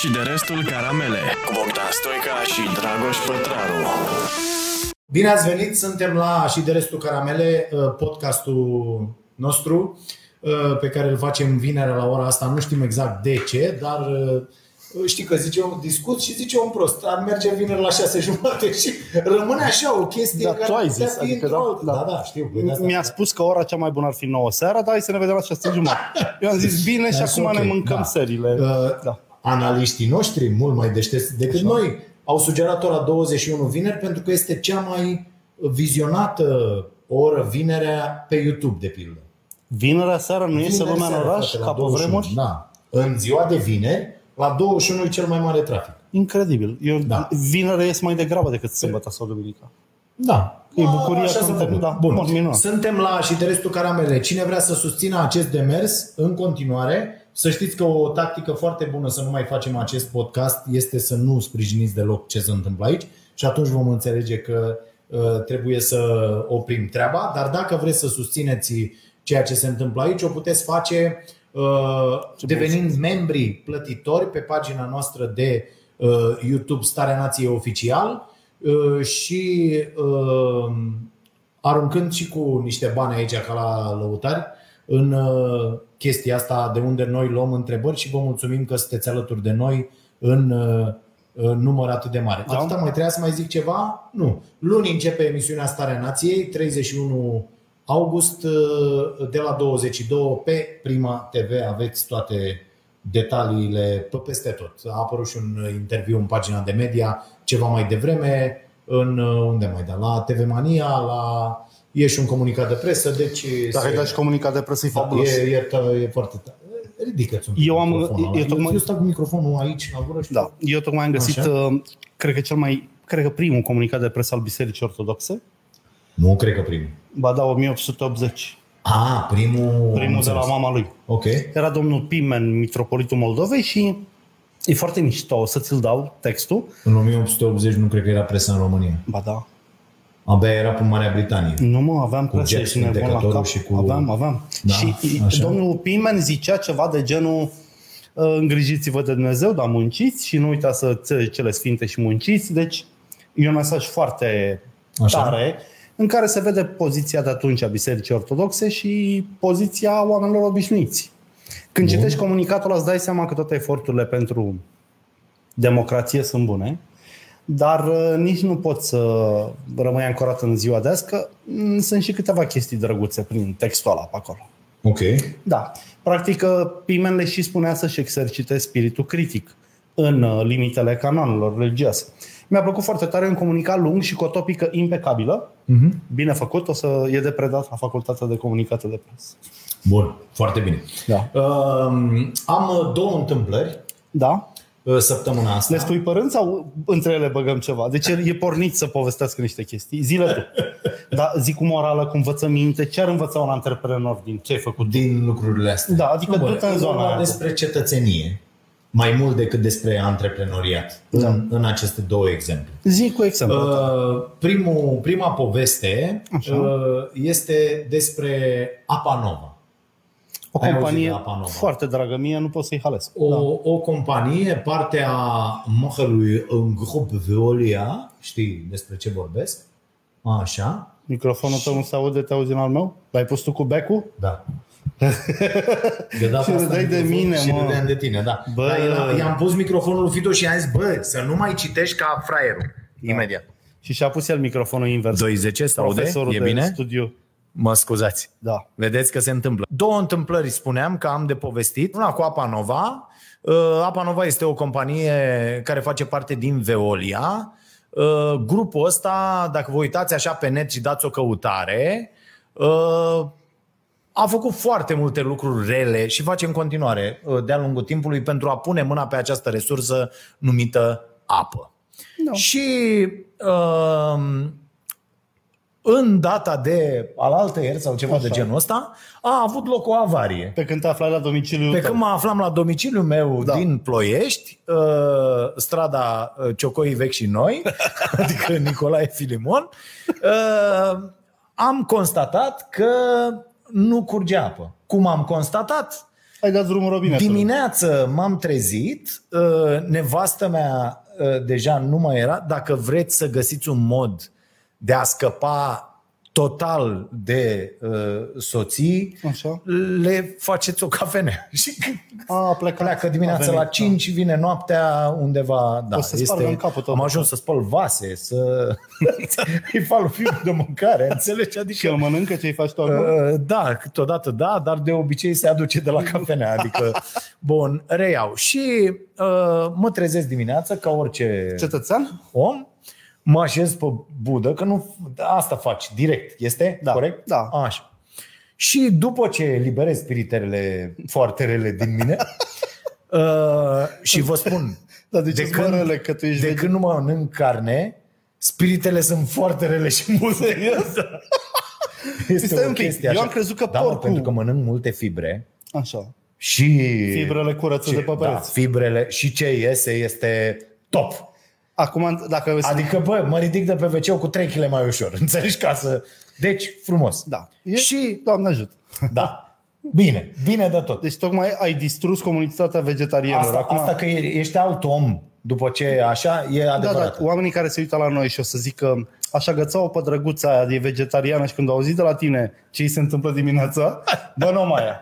și de restul caramele cu Bogdan Stoica și Dragoș Pătraru. Bine ați venit, suntem la și de restul caramele, uh, podcastul nostru uh, pe care îl facem vinerea la ora asta. Nu știm exact de ce, dar uh, știi că zice un discut și zice un prost. Ar merge vineri la șase jumate și rămâne așa o chestie Da, care tu ai putea zis, fi adică într-o- da, da, da. da, știu. păi de asta- Mi-a spus că ora cea mai bună ar fi 9 seara, dar hai să ne vedem la 6 jumătate. Eu am zis bine și That's acum ok, ne mâncăm da. seriile. Uh, Da. Analiștii noștri, mult mai deștepți decât noi, au sugerat ora 21 vineri pentru că este cea mai vizionată oră vinerea pe YouTube, de pildă. Vinerea seara nu iese Vineri lumea în seara, oraș frate, la ca pe 21. vremuri? Da. În ziua de vineri, la 21 e cel mai mare trafic. Incredibil. Eu Da. vinerea ies mai degrabă decât sâmbătă sau duminica. Da. E bucuria Așa când se te- întâmplă. da, Bun. bun, minunat. Suntem la și de restul caramele. Cine vrea să susțină acest demers în continuare, să știți că o tactică foarte bună să nu mai facem acest podcast este să nu sprijiniți deloc ce se întâmplă aici și atunci vom înțelege că uh, trebuie să oprim treaba, dar dacă vreți să susțineți ceea ce se întâmplă aici, o puteți face uh, devenind membri plătitori pe pagina noastră de uh, YouTube Starea Nației Oficial uh, și uh, aruncând și cu niște bani aici ca la lăutari în uh, chestia asta de unde noi luăm întrebări și vă mulțumim că sunteți alături de noi în uh, în număr atât de mare. Da. Atâta mai trebuia să mai zic ceva? Nu. Luni începe emisiunea Starea Nației, 31 august uh, de la 22 pe Prima TV aveți toate detaliile pe peste tot. A apărut și un interviu în pagina de media ceva mai devreme, în uh, unde mai da? La TV Mania, la e și un comunicat de presă, deci Dacă ai dat și comunicat de presă, e da, fabulos. e, e, e foarte tare. Ridică-ți un pic Eu am- microfonul ăla. eu tocmai- eu stau cu microfonul aici la gură și Da. Eu tocmai am găsit, Așa. uh, cred că cel mai, cred că primul comunicat de presă al Bisericii Ortodoxe. Nu cred că primul. Ba da, 1880. A, primul... Primul de la mama lui. Ok. Era domnul Pimen, mitropolitul Moldovei și e foarte mișto, o să ți-l dau textul. În 1880 nu cred că era presă în România. Ba da. Abia era pe Marea Britanie. Nu mă, aveam presă Jack și nebun la Vindecătorul cap. și cu- Aveam, aveam. Da, și așa. domnul Pimen zicea ceva de genul uh, îngrijiți-vă de Dumnezeu, dar munciți și nu uitați să țări cele sfinte și munciți. Deci e un mesaj foarte Așa. tare în care se vede poziția de atunci a Bisericii Ortodoxe și poziția oamenilor obișnuiți. Când Bun. citești comunicatul ăla, îți dai seama că toate eforturile pentru democrație sunt bune, dar uh, nici nu pot să rămâi ancorat în ziua de azi, că mm, sunt și câteva chestii drăguțe prin textul ăla pe acolo. Ok. Da. Practic, uh, Pimen le și spunea să-și exercite spiritul critic în uh, limitele canonelor religioase. Mi-a plăcut foarte tare un comunicat lung și cu o topică impecabilă, Mhm. bine făcut, o să e de predat la Facultatea de Comunicate de Presă. Bun, foarte bine. Da. Um, am două întâmplări Da? Uh, săptămâna asta. Le spui părând sau între ele băgăm ceva? Deci el e pornit să povestească niște chestii. Zile tu. Da, zic cu morală, cu învățăminte. Ce ar învăța un antreprenor din ce ai făcut? din lucrurile astea. Da, adică Nu, bă, du-te în e zona vorba aia. despre cetățenie, mai mult decât despre antreprenoriat, Da. în, în aceste două exemple. Zic cu exemplu. Uh, primul, prima poveste Așa. uh, este despre Apa Nova. O ai auzit companie de Apa Nova? foarte dragă mie, nu pot să-i halesc. O, Da. o companie, partea Mahelui în grup Veolia, știi despre ce vorbesc? Așa, Microfonul tău nu se aude, te auzi în al meu? L-ai pus tu cu becul? da. De data Și asta râdeai de microfon- mine, și mă. râdeam de tine, da. Bă. Dar era, i-am pus microfonul lui Fido și i-am zis, bă, să nu mai citești ca fraierul. Imediat. Și și-a pus el microfonul invers. 2.10 se aude? Profesorul E de bine? studiu. Mă scuzați. Da. Vedeți că se întâmplă. Două întâmplări spuneam că am de povestit. Una cu Apa Nova. Uh, Apa Nova este o companie care face parte din Veolia. Uh, Grupul ăsta, dacă vă uitați așa pe net și dați o căutare, uh, a făcut foarte multe lucruri rele și face în continuare uh, de-a lungul timpului pentru a pune mâna pe această resursă numită apă. Da. Și uh, în data de alaltă ieri sau ceva Așa. de genul ăsta, a avut loc o avarie. Pe când te aflai la domiciliul Pe tău. când mă aflam la domiciliul meu Da. da. din Ploiești, uh, strada uh, Ciocoi Vechi și Noi, adică Nicolae Filimon, uh, am constatat că nu curge apă. Cum am constatat? Ai dat drumul robinetului. Dimineață m-am trezit, uh, nevastă mea uh, deja nu mai era. Dacă vreți să găsiți un mod de a scăpa total de uh, soții, Așa. le faceți o cafenea. Și A, a plecat. pleacă dimineața A venit, la 5, vine noaptea undeva. Da, O să spargă în capul tot. am ajuns să spăl vase, să îi fac lui fiul de mâncare, înțelegi? Și Adică el mănâncă ce-i faci tu acum? Uh, Da, câteodată da, dar de obicei se aduce de la cafenea. Adică, bun, reiau. Și uh, mă trezesc dimineața ca orice Cetățean? om, mă așez pe budă, că nu asta faci direct, este Da, corect? da. Așa. Și după ce liberez spiritele foarte rele din mine, uh, și vă spun, Da, de ce de sunt când, rele că tu ești de vege- când nu mănânc carne, spiritele sunt foarte rele și multe. Este Stai o un pic, chestie eu așa. am crezut că da, mă, porcul- pentru că mănânc multe fibre Așa. și... Fibrele curăță ce, de pe da, pereți. fibrele și ce iese este top. Acum, dacă... Adică, bă, mă ridic de pe wc cu 3 kg mai ușor. Înțelegi? Ca să... Deci, frumos. Da. E, Și, Doamne ajută. da, bine, bine de tot. Deci tocmai ai distrus comunitatea vegetarianilor. Asta, Acum, asta că e- ești alt om după ce așa, e da, adevărat. da, oamenii care se uită la noi și o să zică așa gățau pe drăguța aia de vegetariană și când au auzit de la tine ce îi se întâmplă dimineața, bă, nu mai aia.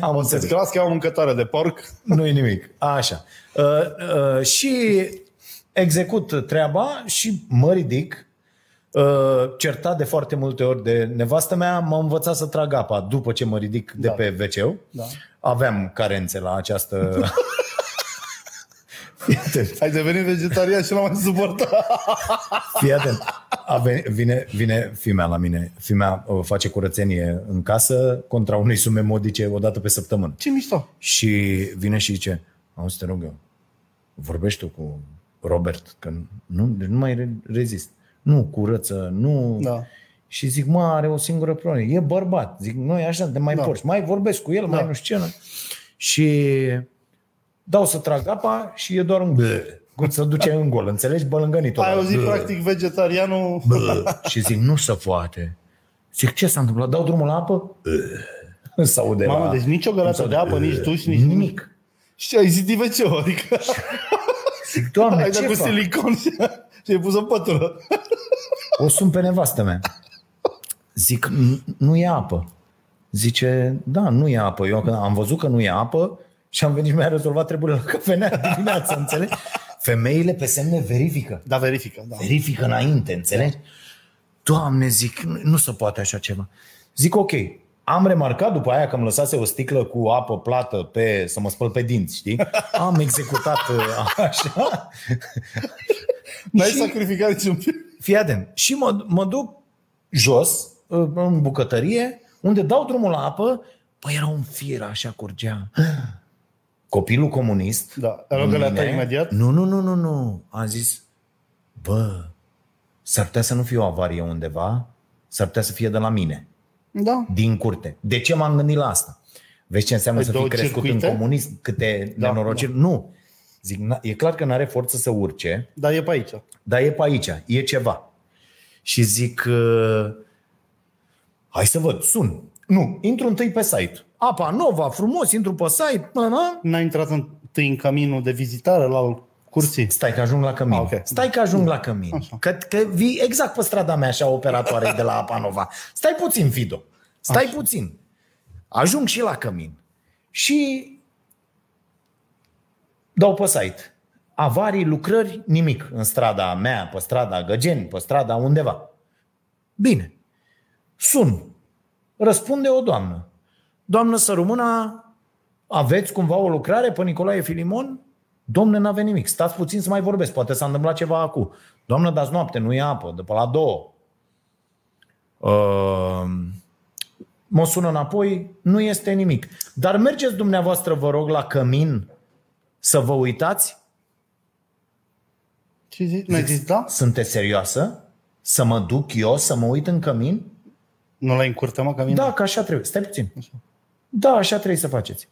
Am Se înțeles. crească o mâncătoare de porc. nu e nimic. Așa. Uh, uh, și execut treaba și mă ridic, uh, certat de foarte multe ori de nevastă mea, m-a învățat să trag apa după ce mă ridic de Da. pe wc Da. Aveam carențe la această... Fii atent, Ai devenit vegetarian și l-am mai suportat. fii atent. A venit, vine, vine fimea la mine. Fimea uh, face curățenie în casă contra unei sume modice o dată pe săptămână. Ce mișto. Și vine și zice, auzi, te rog eu, vorbești tu cu Robert, că nu, deci nu mai re- rezist. Nu curăță, nu... Da. Și zic, mă, are o singură problemă. E bărbat. Zic, noi așa, de mai Da. da. porci. Mai vorbesc cu el, da. mai nu știu ce. nu. Și dau să trag apa și e doar un bă. Cum să duce în gol, înțelegi? Bălângănitul. Ai ăla. auzit Bă. practic vegetarianul... Bă. Și zic, nu se poate. Zic, ce s-a întâmplat? Dau drumul la apă? Bă. Sau de Mamă, la... deci nici o găleată Sau de apă, nici duș, nici nimic. nimic. Și ai zis wc adică Zic, doamne, ai ce dat cu fac? silicon și, și ai pus o pătură. O sun pe nevastă mea. Zic, "Nu- nu e apă. Zice, da, nu e apă. Eu când am văzut că nu e apă și am venit și mi-a rezolvat treburile la cafenea dimineața, înțelegi? Femeile pe semne verifică. Da, verifică, da. Verifică înainte, înțelegi? Doamne, zic, nu, nu se poate așa ceva. Zic, ok, am remarcat după aia că îmi lăsase o sticlă cu apă plată pe, să mă spăl pe dinți, știi? Am executat uh, așa. N-ai Și- sacrificat niciun pic. Fii atent. Și mă, mă duc jos, în bucătărie, unde dau drumul la apă, păi era un fir, așa curgea. Copilul comunist. Da, era o găleată mine- imediat? Nu, nu, nu, nu, nu. Am zis, bă, s-ar putea să nu fie o avarie undeva, s-ar putea să fie de la mine, Da. din curte. De ce m-am gândit la asta? Vezi ce înseamnă Păi să fii două crescut circuite? în comunism? Câte Da, nenorociri? Nu. Zic, na- e clar că nu are forță să urce, Dar e pe aici. dar e pe aici, e ceva. Și zic, uh, hai să văd, sun. Nu, intru întâi pe site. Apa Nova, frumos, intru pe site. Na, na. N-ai intrat întâi în caminul de vizitare la curții? Stai că ajung la cămin. Ah, ok. Stai că ajung la cămin. Așa. Că, că vii exact pe strada mea așa operatoare de la Apa Nova. Stai puțin, Fido. Stai Așa. puțin. Ajung și la cămin. Și dau pe site. Avarii, lucrări, nimic în strada mea, pe strada Găgeni, pe strada undeva. Bine. Sun. Răspunde o doamnă. Doamnă Sărumâna, aveți cumva o lucrare pe Nicolae Filimon? Domne, n-ave nimic. Stați puțin să mai vorbesc. Poate s-a întâmplat ceva acum. Doamnă, dați noapte, nu e apă. De pe la două. Uh, mă sună înapoi, nu este nimic. Dar mergeți dumneavoastră, vă rog, la cămin să vă uitați? Ce zici? Mi-ai zis da? Sunteți serioasă? Să mă duc eu să mă uit în cămin? Nu l-ai în curte, mă, caminul? Da, că așa trebuie. Stai puțin. Da, așa trebuie să faceți.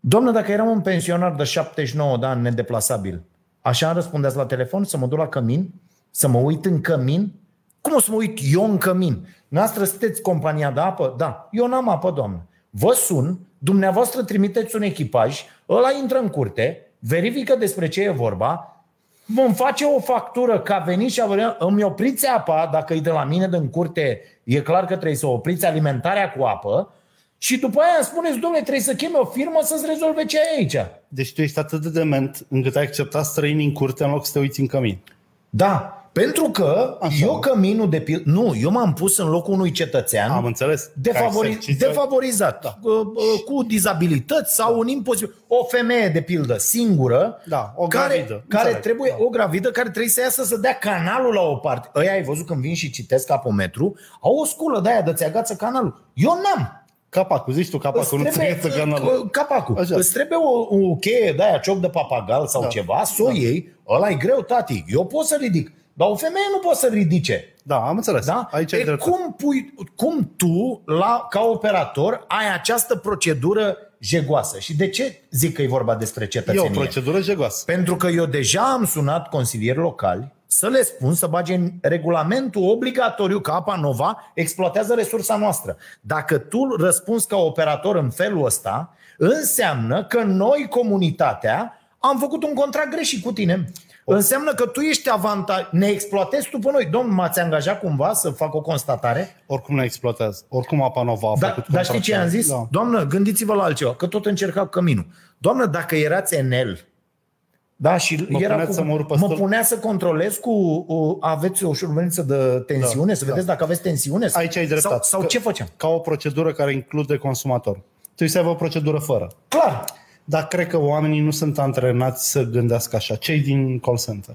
Doamnă, dacă eram un pensionar de 79 de ani nedeplasabil, așa îmi răspundeați la telefon să mă duc la cămin? Să mă uit în cămin? Cum o să mă uit eu în cămin? Noastră sunteți compania de apă? Da. Eu n-am apă, doamnă. Vă sun, dumneavoastră trimiteți un echipaj, ăla intră în curte, verifică despre ce e vorba, vom face o factură că a venit și a venit, îmi opriți apa, dacă e de la mine din curte, e clar că trebuie să opriți alimentarea cu apă, și după aia îmi spuneți, domnule, trebuie să chemi o firmă să-ți rezolve ce ai aici. Deci tu ești atât de dement încât ai acceptat străini în curte în loc să te uiți în cămin. Da, pentru că Așa. eu căminul de pil... Nu, eu m-am pus în locul unui cetățean Am înțeles. defavori... Ca exercițiu- defavorizat, da. cu dizabilități sau un imposibil. O femeie, de pildă, singură, Da, o care, gravidă. care Înțeleg, trebuie, da. o gravidă care trebuie să iasă să dea canalul la o parte. Ăia ai văzut când vin și citesc apometru, au o sculă de aia de ți agață canalul. Eu n-am. Capacul, zici tu capacul, nu Îți trebuie să canalul. capacul. Așa. Îți trebuie o, o cheie de aia, cioc de papagal sau Da. ceva, să o iei. Ăla e greu, tati. Eu pot să ridic. Dar o femeie nu poate să ridice. Da, am înțeles. Da? Aici ai e, dreptate. cum, pui, cum tu, la, ca operator, ai această procedură jegoasă? Și de ce zic că e vorba despre E cetățenie? o procedură jegoasă. Pentru că eu deja am sunat consilieri locali să le spun să bage în regulamentul obligatoriu că Apa Nova exploatează resursa noastră. Dacă tu răspunzi ca operator în felul ăsta, înseamnă că noi, comunitatea, am făcut un contract greșit cu tine. Înseamnă că tu ești avantaj, ne exploatezi tu pe noi. Domnul, m-ați angajat cumva să fac o constatare? Oricum ne exploatează. Oricum Apa Nova a Da, făcut dar știi ce am zis? Da. Doamnă, gândiți-vă la altceva, că tot încerca căminul. Doamnă, dacă erați NL, da, și Mă era puneți cu, să mă urc pe mă stâlp? punea să controlez cu, o, aveți o șurubeniță de tensiune, Da, să vedeți dacă aveți tensiune? Aici ai dreptate. Sau, sau Că- ce făceam? Ca o procedură care include consumator. Trebuie să aibă o procedură fără. Clar. Dar cred că oamenii nu sunt antrenați să gândească așa. Cei din call center.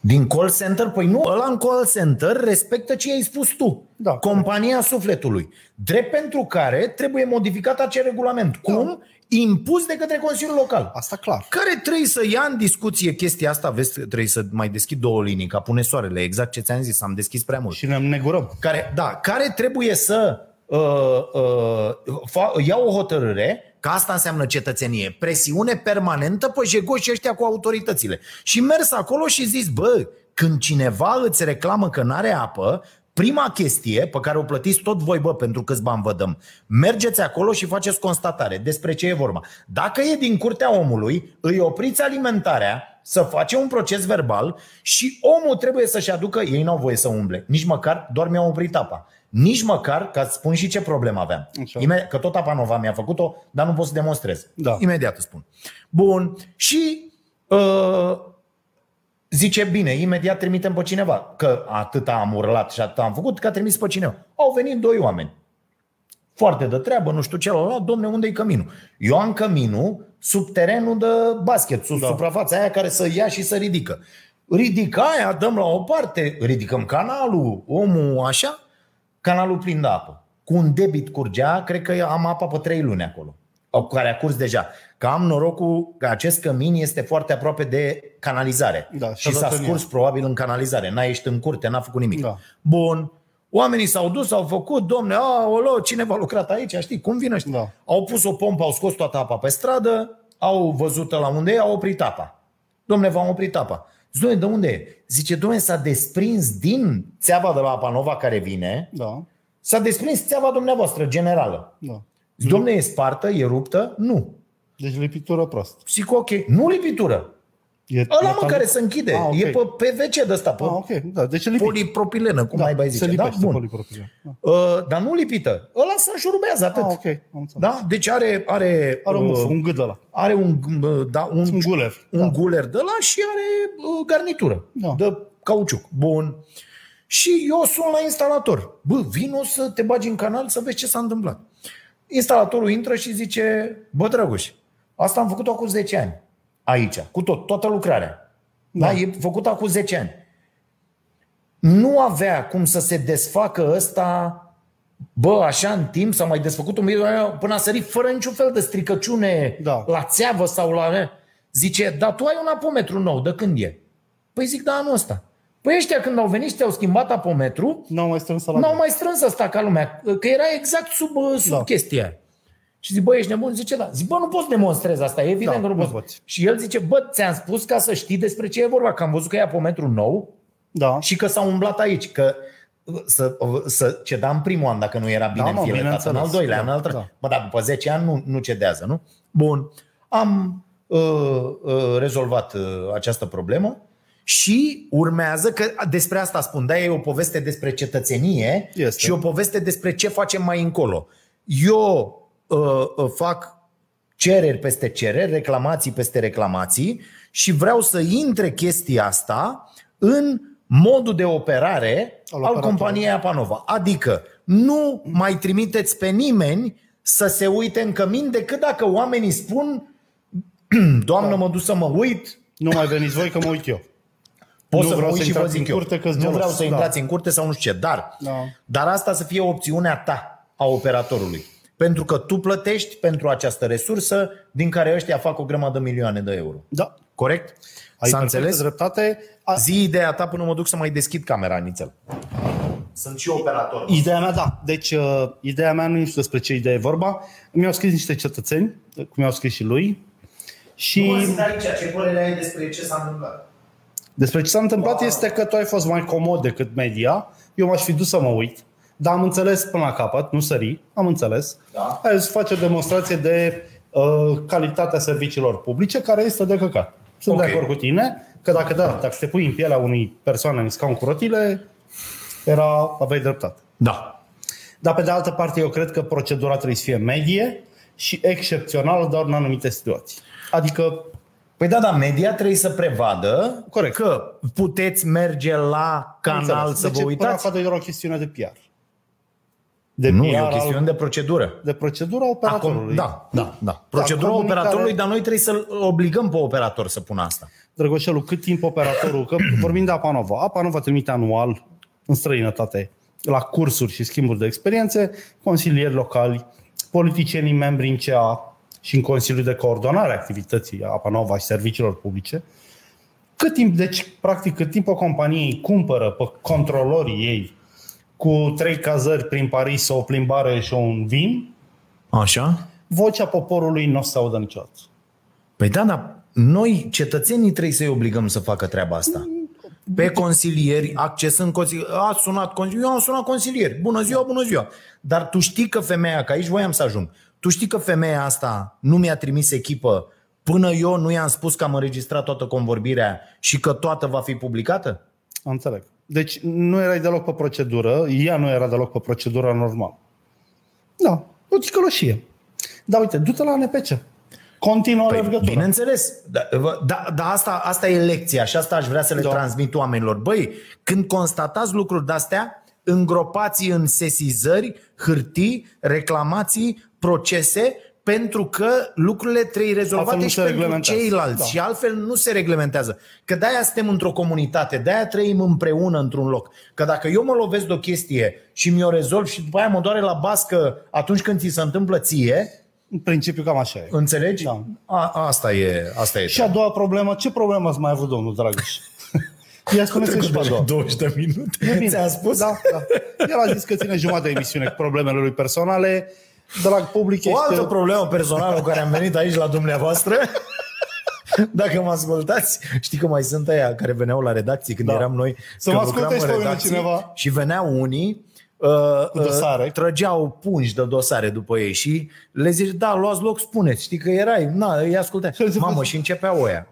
Din call center? Păi nu, ăla în call center respectă ce ai spus tu. Da. Compania sufletului. Drept pentru care trebuie modificat acel regulament. Cum? Impus de către Consiliul Local. Asta clar. care trebuie să ia în discuție chestia asta, vezi, trebuie să mai deschid două linii, ca pune soarele, exact ce ți-am zis, am deschis prea mult. Și ne negurăm. Care, da, care trebuie să uh, uh, fa, ia o hotărâre, că asta înseamnă cetățenie, presiune permanentă pe jegoși ăștia cu autoritățile. Și mers acolo și zis, bă, când cineva îți reclamă că n-are apă, prima chestie pe care o plătiți tot voi, bă, pentru câți bani vă dăm, mergeți acolo și faceți constatare despre ce e vorba. Dacă e din curtea omului, îi opriți alimentarea, să face un proces verbal și omul trebuie să-și aducă, ei n-au voie să umble, nici măcar, doar mi-au oprit apa. Nici măcar, ca să spun și ce problemă aveam. Așa. Imediat, că tot apa nova mi-a făcut-o, dar nu pot să demonstrez. Da. Imediat îți spun. Bun. Și uh, zice, bine, imediat trimitem pe cineva. Că atât am urlat și atât am făcut, că a trimis pe cineva. Au venit doi oameni. Foarte de treabă, nu știu celălalt, domne, unde e căminul? Eu am căminul sub terenul de basket, sub da. Da. suprafața aia care să ia și să ridică. Ridică aia, dăm la o parte, ridicăm canalul, omul așa, canalul plin de apă. Cu un debit curgea, cred că am apă pe trei luni acolo, cu care a curs deja. Că am norocul că acest cămin este foarte aproape de canalizare. Da, și și-a s-a dat în scurs probabil în canalizare. N-a ieșit în curte, n-a făcut nimic. Da. Bun. Oamenii s-au dus, au făcut, domne, aolo, cineva a lucrat aici, știi, cum vin ăștia? Da. Au pus o pompă, au scos toată apa pe stradă, au văzut la unde e, au oprit apa. Domne, v-am oprit apa. Zice, domne, de unde e? Zice, domne, s-a desprins din țeava de la apa nova care vine, Da. s-a desprins țeava dumneavoastră, generală. Da. Zice, domne, e spartă, e ruptă? Nu. Deci lipitură prost. Zic, ok, nu lipitură. E, Ăla e mă tal- care se închide. Ah, ok. E pe PVC de ăsta, pe Ah, ok. Da, deci e lipit. polipropilenă, cum da, mai bai se zice. Da? lipește Bun. polipropilen. Da. Uh, dar nu lipită. Ăla se înșurubează atât. Ah, ok. Am înțeles. Da? Deci are, are, Are un, uh, un gât ăla. are un, uh, da, un, Un guler. un Da. guler de la și are uh, garnitură Da. de cauciuc. Bun. Și eu sun la instalator. Bă, vino să te bagi în canal să vezi ce s-a întâmplat. Instalatorul intră și zice, bă, Drăguș, asta am făcut-o acum 10 ani. Aici, cu tot, toată lucrarea. Da. da e făcută acum 10 ani. Nu avea cum să se desfacă ăsta Bă, așa în timp s-a mai desfăcut un mediu până a sărit fără niciun fel de stricăciune Da. la țeavă sau la... Zice, dar tu ai un apometru nou, de când e? Păi zic, da, anul ăsta. Păi ăștia când au venit și te-au schimbat apometru, N-au mai strâns la n-au mai strâns asta ca lumea, că era exact sub, sub da. Da. chestia aia. Și zic, bă, ești nebun? Zice, da. Zic, bă, nu poți demonstrezi asta, e evident Da, că nu nu poți. poți. Și el zice, bă, ți-am spus ca să știi despre ce e vorba, că am văzut că e apometru nou Da. și că s-a umblat aici, că să, să ceda în primul an dacă nu era bine Da, mă, înfiletat, în bineînțeles. al doilea, Da, în al treilea. da. Bă, dar după 10 ani nu, nu cedează, nu? Bun. Am uh, uh, rezolvat uh, această problemă și urmează că despre asta spun, da, e o poveste despre cetățenie Este. și o poveste despre ce facem mai încolo. Eu uh, uh, fac cereri peste cereri, reclamații peste reclamații și vreau să intre chestia asta în modul de operare Al al, al operatorului. companiei Apanova. Adică nu mai trimiteți pe nimeni să se uite în cămin decât dacă oamenii spun Doamnă, mă duc să mă uit, Nu mai veniți voi că mă uit eu. pot Nu să vreau mă uit să și vă intrați zic în eu. curte că-s nu gelos. vreau să Da. intrați în curte sau nu știu ce, dar, Da. dar asta să fie opțiunea ta a operatorului. Pentru că tu plătești pentru această resursă din care ăștia fac o grămadă de milioane de euro. Da. Corect? Ai S-a perfectă înțeles? dreptate. A, Zi ideea ta până mă duc să mai deschid camera, Nițel. Sunt și operator. Ideea mea, da. Deci, uh, ideea mea nu știu despre ce idee e vorba. Mi-au scris niște cetățeni, cum i-au scris și lui, și aici, ce părere ai despre ce s-a întâmplat? despre ce s-a întâmplat este că tu ai fost mai comod decât media. Eu m-aș fi dus să mă uit, dar am înțeles până la capăt, nu sări, am înțeles. Da. Hai să face o demonstrație de uh, calitatea serviciilor publice, care este de căcat. Sunt Ok. de acord cu tine că dacă da, dacă te pui în pielea unui persoane în scaun cu rotile, era, aveai dreptate. Da. Dar pe de altă parte, eu cred că procedura trebuie să fie medie și excepțională doar în anumite situații. Adică, Păi da, da, media trebuie să prevadă Corect. că puteți merge la canal înțeles. să deci, vă Până uitați. la doar o chestiune de PR. De Nu, PR e o al- chestiune de procedură. de procedura Acum, operatorului. da, da, da. Procedura comunicare- operatorului, dar noi trebuie să-l obligăm pe operator să pună asta. Drăgoșelu, cât timp operatorul, că vorbim de Apanova, Apanova trimite anual în străinătate la cursuri și schimburi de experiențe, consilieri locali, politicienii membri în CA și în Consiliul de Coordonare a activității Apanova și serviciilor publice. Cât timp, deci, practic, cât timp o companie îi cumpără pe controlorii ei cu trei cazări prin Paris, o plimbare și un vin, Așa? vocea poporului nu o să se audă niciodată. Păi da, dar noi, cetățenii, trebuie să-i obligăm să facă treaba asta. Pe consilieri, accesând consilieri. A sunat consilieri, eu am sunat consilieri. Bună ziua, bună ziua. Dar tu știi că femeia, că aici voiam să ajung, tu știi că femeia asta nu mi-a trimis echipă până eu nu i-am spus că am înregistrat toată convorbirea și că toată va fi publicată? Înțeleg. Deci nu erai deloc pe procedură, ea nu era deloc pe procedura normală. Da, o ticăloșie. Dar uite, du-te la NPC. Continuă păi, Păi, alergătura. bineînțeles. Dar da, da, da, asta, asta e lecția și asta aș vrea să le Da. da. transmit oamenilor. Băi, când constatați lucruri de-astea, îngropați în sesizări, hârtii, reclamații, procese, pentru că lucrurile trebuie Altfel rezolvate nu și se pentru reglementează. ceilalți. Da. Și altfel nu se reglementează. Că de-aia suntem într-o comunitate, de-aia trăim împreună într-un loc. Că dacă eu mă lovesc de o chestie și mi-o rezolv și după aia mă doare la bască atunci când ți se întâmplă ție, În principiu cam așa e. Înțelegi? Da. A, asta e, asta e. Și a doua problemă, ce problemă ați mai avut, domnul Dragoș? Ia spuneți și pe a doua. 20 de minute. E bine. Ți-am spus? Da, da. El a zis că ține jumătate de emisiune cu problemele lui personale. Drag public, O altă este... problemă personală cu care am venit aici la dumneavoastră, dacă mă ascultați, știi că mai sunt aia care veneau la redacții când Da. eram noi, Să că mă lucram asculte în și pe mine redacții cineva. și veneau unii uh, Cu dosare. uh, trăgeau pungi de dosare după ei și le zici, da, luați loc, spuneți, știi că erai, na, îi ascultai. Și zic, Mamă, și începeau oia.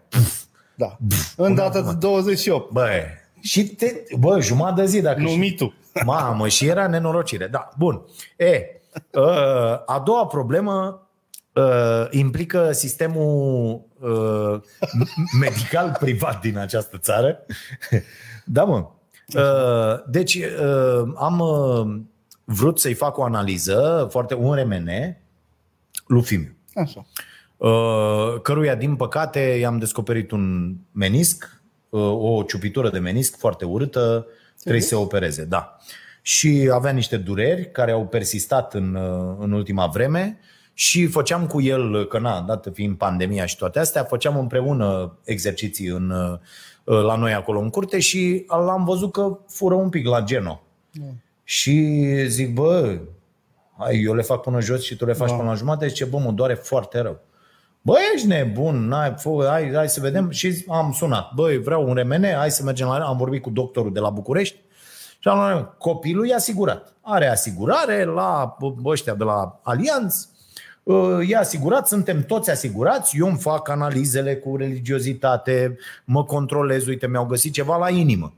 Da. În data de 28. Bă, și te, bă, jumătate de zi dacă Nu și- mitu. Mamă, și era nenorocire. Da, bun. E, uh, a doua problemă uh, implică sistemul uh, medical privat din această țară. da, mă. Uh, deci, uh, am uh, vrut să-i fac o analiză, foarte un RMN, lui Fimiu Așa. uh, căruia, din păcate, i-am descoperit un menisc, uh, o ciupitură de menisc foarte urâtă, trebuie să se opereze, da. Și avea niște dureri care au persistat în, uh, în ultima vreme și făceam cu el, că na, dată fiind pandemia și toate astea, făceam împreună exerciții în, uh, la noi acolo în curte și l-am văzut că fură un pic la geno. Și zic, bă, hai, eu le fac până jos și tu le faci Da. până la jumătate, zice, bă, mă doare foarte rău. Bă, ești nebun, n-ai, fă, hai, hai să vedem. Și am sunat, băi, vreau un remene, hai să mergem la... Am vorbit cu doctorul de la București Și am copilul e asigurat. Are asigurare la ăștia de la Alianț, e asigurat, suntem toți asigurați, eu îmi fac analizele cu religiozitate, mă controlez, uite, mi-au găsit ceva la inimă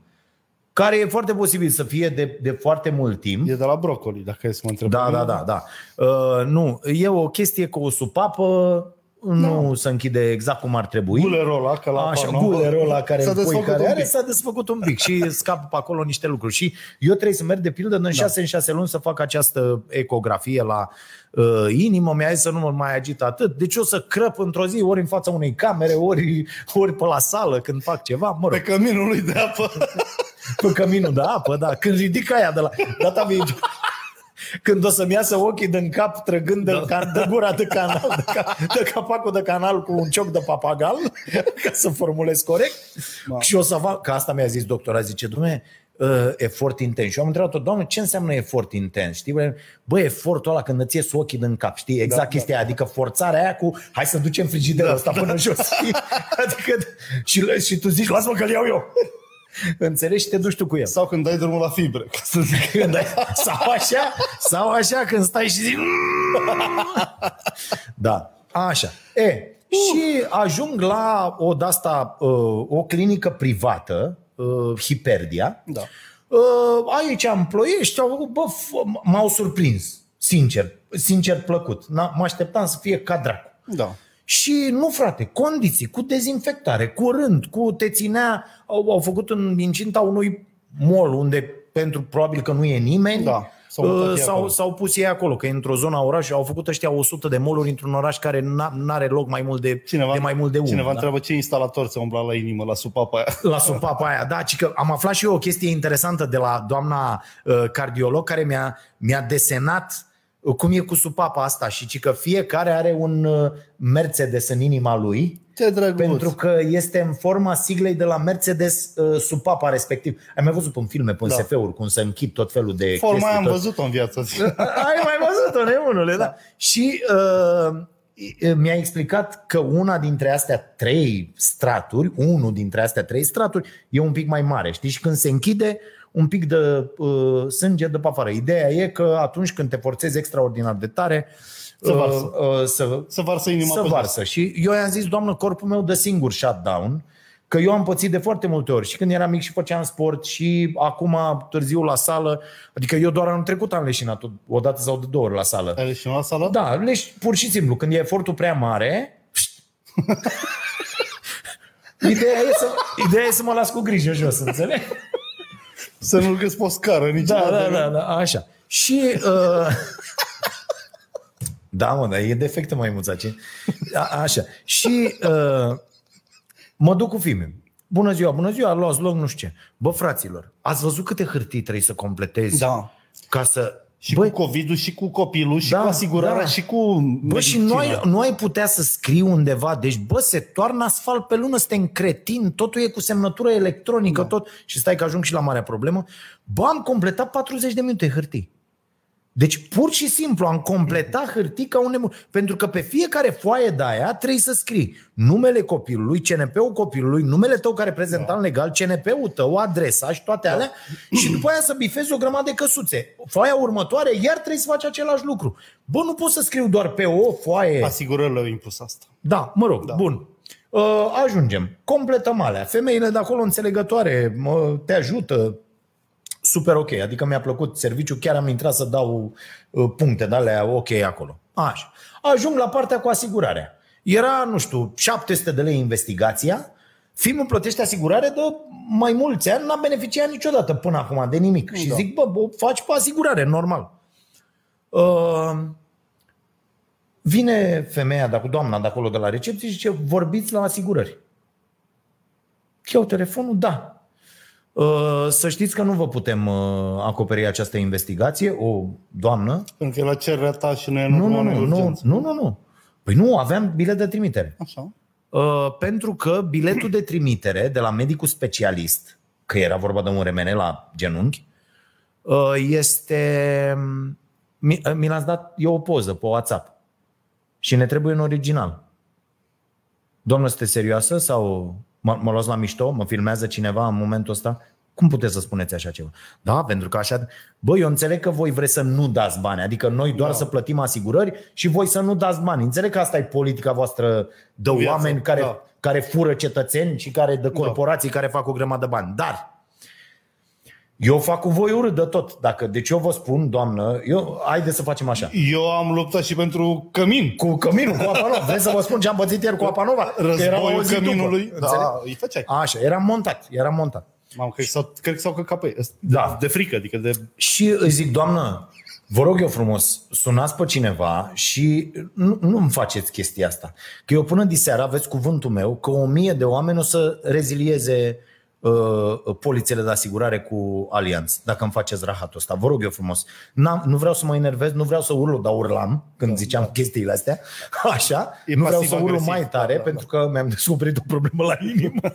care e foarte posibil să fie de, de foarte mult timp. E de la brocoli, dacă e să mă întreb. Da, da, da, da. Uh, nu, e o chestie cu o supapă nu da. se închide exact cum ar trebui. Gulerul ăla, că la Așa, gulerul ăla care, s-a pui, care are, s-a desfăcut un pic și scapă pe acolo niște lucruri. Și eu trebuie să merg de pildă în 6 da. în 6 luni să fac această ecografie la uh, inimă. Mi-a zis să nu mă mai agit atât. Deci o să crăp într-o zi ori în fața unei camere, ori, ori pe la sală când fac ceva. Mă rog. Pe căminul lui de apă. pe căminul de apă, da. Când ridic aia de la data viitoare când o să-mi iasă ochii din cap trăgând de, da. de gura de canal, de, ca, de capacul de canal cu un cioc de papagal, ca să formulez corect. Da. Și o să fac, că asta mi-a zis doctora, zice, dumne, uh, efort intens. Și eu am întrebat-o, doamne, ce înseamnă efort intens? Știi, bă, bă efortul ăla când îți ies ochii din cap, știi? Exact da, chestia da. adică forțarea aia cu hai să ducem frigiderul da, ăsta da. până jos, știi? Adică, și, și tu zici, lasă-mă că-l iau eu. Înțelegi și te duci tu cu el. Sau când dai drumul la fibre. Ca să zic. Când dai, sau așa, sau așa când stai și zici... da, așa. E, și ajung la o de-asta, uh, o clinică privată, uh, Hiperdia. Da. Uh, aici am ploiești, au, bă, m-au surprins, sincer, sincer plăcut. Mă așteptam să fie ca dracu. Da. Și nu, frate, condiții, cu dezinfectare, cu rând, cu te ținea, au, au făcut în incinta unui mall unde pentru probabil că nu e nimeni, da. S-au, s-au, s-au pus ei acolo, că e într-o zonă a orașului, au făcut ăștia 100 de moluri într-un oraș care nu are loc mai mult de, cineva, de mai mult de unul. Cineva da? întreabă ce instalator se umbla la inimă, la supapa aia. La supapa aia, da, ci că am aflat și eu o chestie interesantă de la doamna uh, cardiolog care mi-a, mi-a desenat cum e cu supapa asta și ci că fiecare are un uh, Mercedes în inima lui. Ce drăguț. Pentru că este în forma siglei de la Mercedes uh, supapa respectiv. Ai mai văzut în filme, pe da. SF-uri, cum se închid tot felul de Forma chestii. am tot... văzut-o în viață. Ai mai văzut-o, nebunule, da. da. Și uh, mi-a explicat că una dintre astea trei straturi, unul dintre astea trei straturi, e un pic mai mare. Știi? Și când se închide, un pic de uh, sânge de pe afară. Ideea e că atunci când te forțezi extraordinar de tare, să varsă, uh, uh, să, să varsă inima să varsă. Și eu i-am zis, doamnă, corpul meu de singur shutdown, că eu am pățit de foarte multe ori și când eram mic și făceam sport și acum târziu la sală, adică eu doar anul trecut am leșinat o dată sau de două ori la sală. Ai leșinat la sală? Da, leș, pur și simplu, când e efortul prea mare, ideea, e să, ideea e să mă las cu grijă jos, înțelegi? Să nu găsi pe o scară nici Da, da, da, da, așa. Și... Uh... da, mă, dar e defectă maimuța, ce? A, așa. Și uh, mă duc cu filme. Bună ziua, bună ziua, luați loc, nu știu ce. Bă, fraților, ați văzut câte hârtii trebuie să completezi da. ca să și Băi, cu covid și cu copilul, și da, cu asigurarea, da. și cu Bă, și nu ai, nu ai putea să scrii undeva, deci bă, se toarnă asfalt pe lună, suntem cretin, totul e cu semnătură electronică, da. tot, și stai că ajung și la marea problemă. Bă, am completat 40 de minute hârtii. Deci pur și simplu am completat hârtica unde... Pentru că pe fiecare foaie de aia trebuie să scrii numele copilului, CNP-ul copilului, numele tău ca reprezentant da. legal, CNP-ul tău, adresa și toate alea da. și după aia să bifezi o grămadă de căsuțe. Foaia următoare, iar trebuie să faci același lucru. Bă, nu poți să scriu doar pe o foaie. Asigurările au impus asta. Da, mă rog, da. bun. Uh, ajungem. Completăm alea. Femeile de acolo înțelegătoare mă, te ajută, super ok, adică mi-a plăcut serviciul, chiar am intrat să dau uh, puncte de alea ok acolo. Așa. Ajung la partea cu asigurarea. Era, nu știu, 700 de lei investigația, filmul plătește asigurare de mai mulți ani, n-am beneficiat niciodată până acum de nimic. Da. Și zic, bă, bă, faci pe asigurare, normal. Uh, vine femeia, de, doamna de acolo de la recepție și zice, vorbiți la asigurări. Iau telefonul, da. Uh, să știți că nu vă putem uh, acoperi această investigație, o doamnă. Pentru că e la cererea ta și nu e nu, nu, nu, nu, nu, nu, nu. Păi nu, aveam bilet de trimitere. Așa. Uh, pentru că biletul de trimitere de la medicul specialist, că era vorba de un remene la genunchi, este... Mi, mi l-ați dat, e o poză pe WhatsApp. Și ne trebuie în original. Doamnă, sunteți serioasă sau mă, mă luați la mișto? Mă filmează cineva în momentul ăsta? Cum puteți să spuneți așa ceva? Da, pentru că așa... Bă, eu înțeleg că voi vreți să nu dați bani, adică noi doar da. să plătim asigurări și voi să nu dați bani. Înțeleg că asta e politica voastră de Viață, oameni care, da. care fură cetățeni și care de corporații care fac o grămadă de bani. Dar eu fac cu voi urât de tot. Dacă, deci eu vă spun, doamnă, eu, haide să facem așa. Eu am luptat și pentru cămin. Cu căminul, cu apa nova. Vreți să vă spun ce am pățit ieri cu apa nova? Că eram Războiul o zi căminului. După, Da, înțeleg? îi făceai. Așa, eram montat, eram montat. Mamă, cred că s-au, cred că s-au căcat pe ei. Da. De frică, adică de... Și îi zic, doamnă, vă rog eu frumos, sunați pe cineva și nu, nu-mi faceți chestia asta. Că eu până diseară aveți cuvântul meu că o mie de oameni o să rezilieze uh, polițele de asigurare cu Allianz, dacă îmi faceți rahatul ăsta. Vă rog eu frumos. N-am, nu vreau să mă enervez, nu vreau să urlu, dar urlam când ziceam chestiile astea. Așa. E nu vreau să urlu pasiv-agresiv. mai tare, Da, da, pentru că mi-am descoperit o problemă la inimă.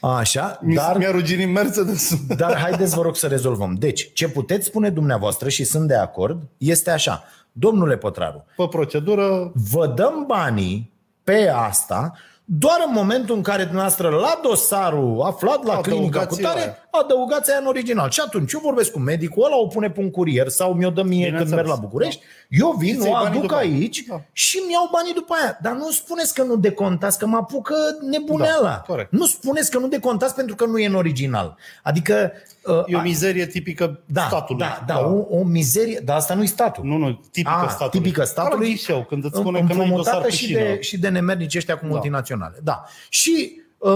Așa, Mi- dar Mi-a ruginit Mercedes. dar haideți, vă rog, să rezolvăm. Deci, ce puteți spune dumneavoastră și sunt de acord, este așa. Domnule Pătraru, Pe procedură, vă dăm banii pe asta doar în momentul în care dumneavoastră la dosarul aflat la clinica cu Adăugați tare, aia. Adăugați aia în original. Și atunci eu vorbesc cu medicul ăla, o pune pe un curier sau mi-o dă mie când Bineînțeles. merg la București, eu vin, Și o ți-ai banii aduc după aia. aici Da. și mi-au banii după aia. Dar nu spuneți că nu decontați, că mă apucă nebuneala. Da, corect. Nu spuneți că nu decontați pentru că nu e în original. Adică... uh, e o mizerie tipică da, statului. Da, da, o, o mizerie, dar asta nu-i statul. Nu, nu, tipică Ah, statului. tipică statului. Ca la ghișeu, când îți spune că n-ai dosar împrumutată pe și șină. de, și de nemernici ăștia cu multinaționale. Da. Și uh,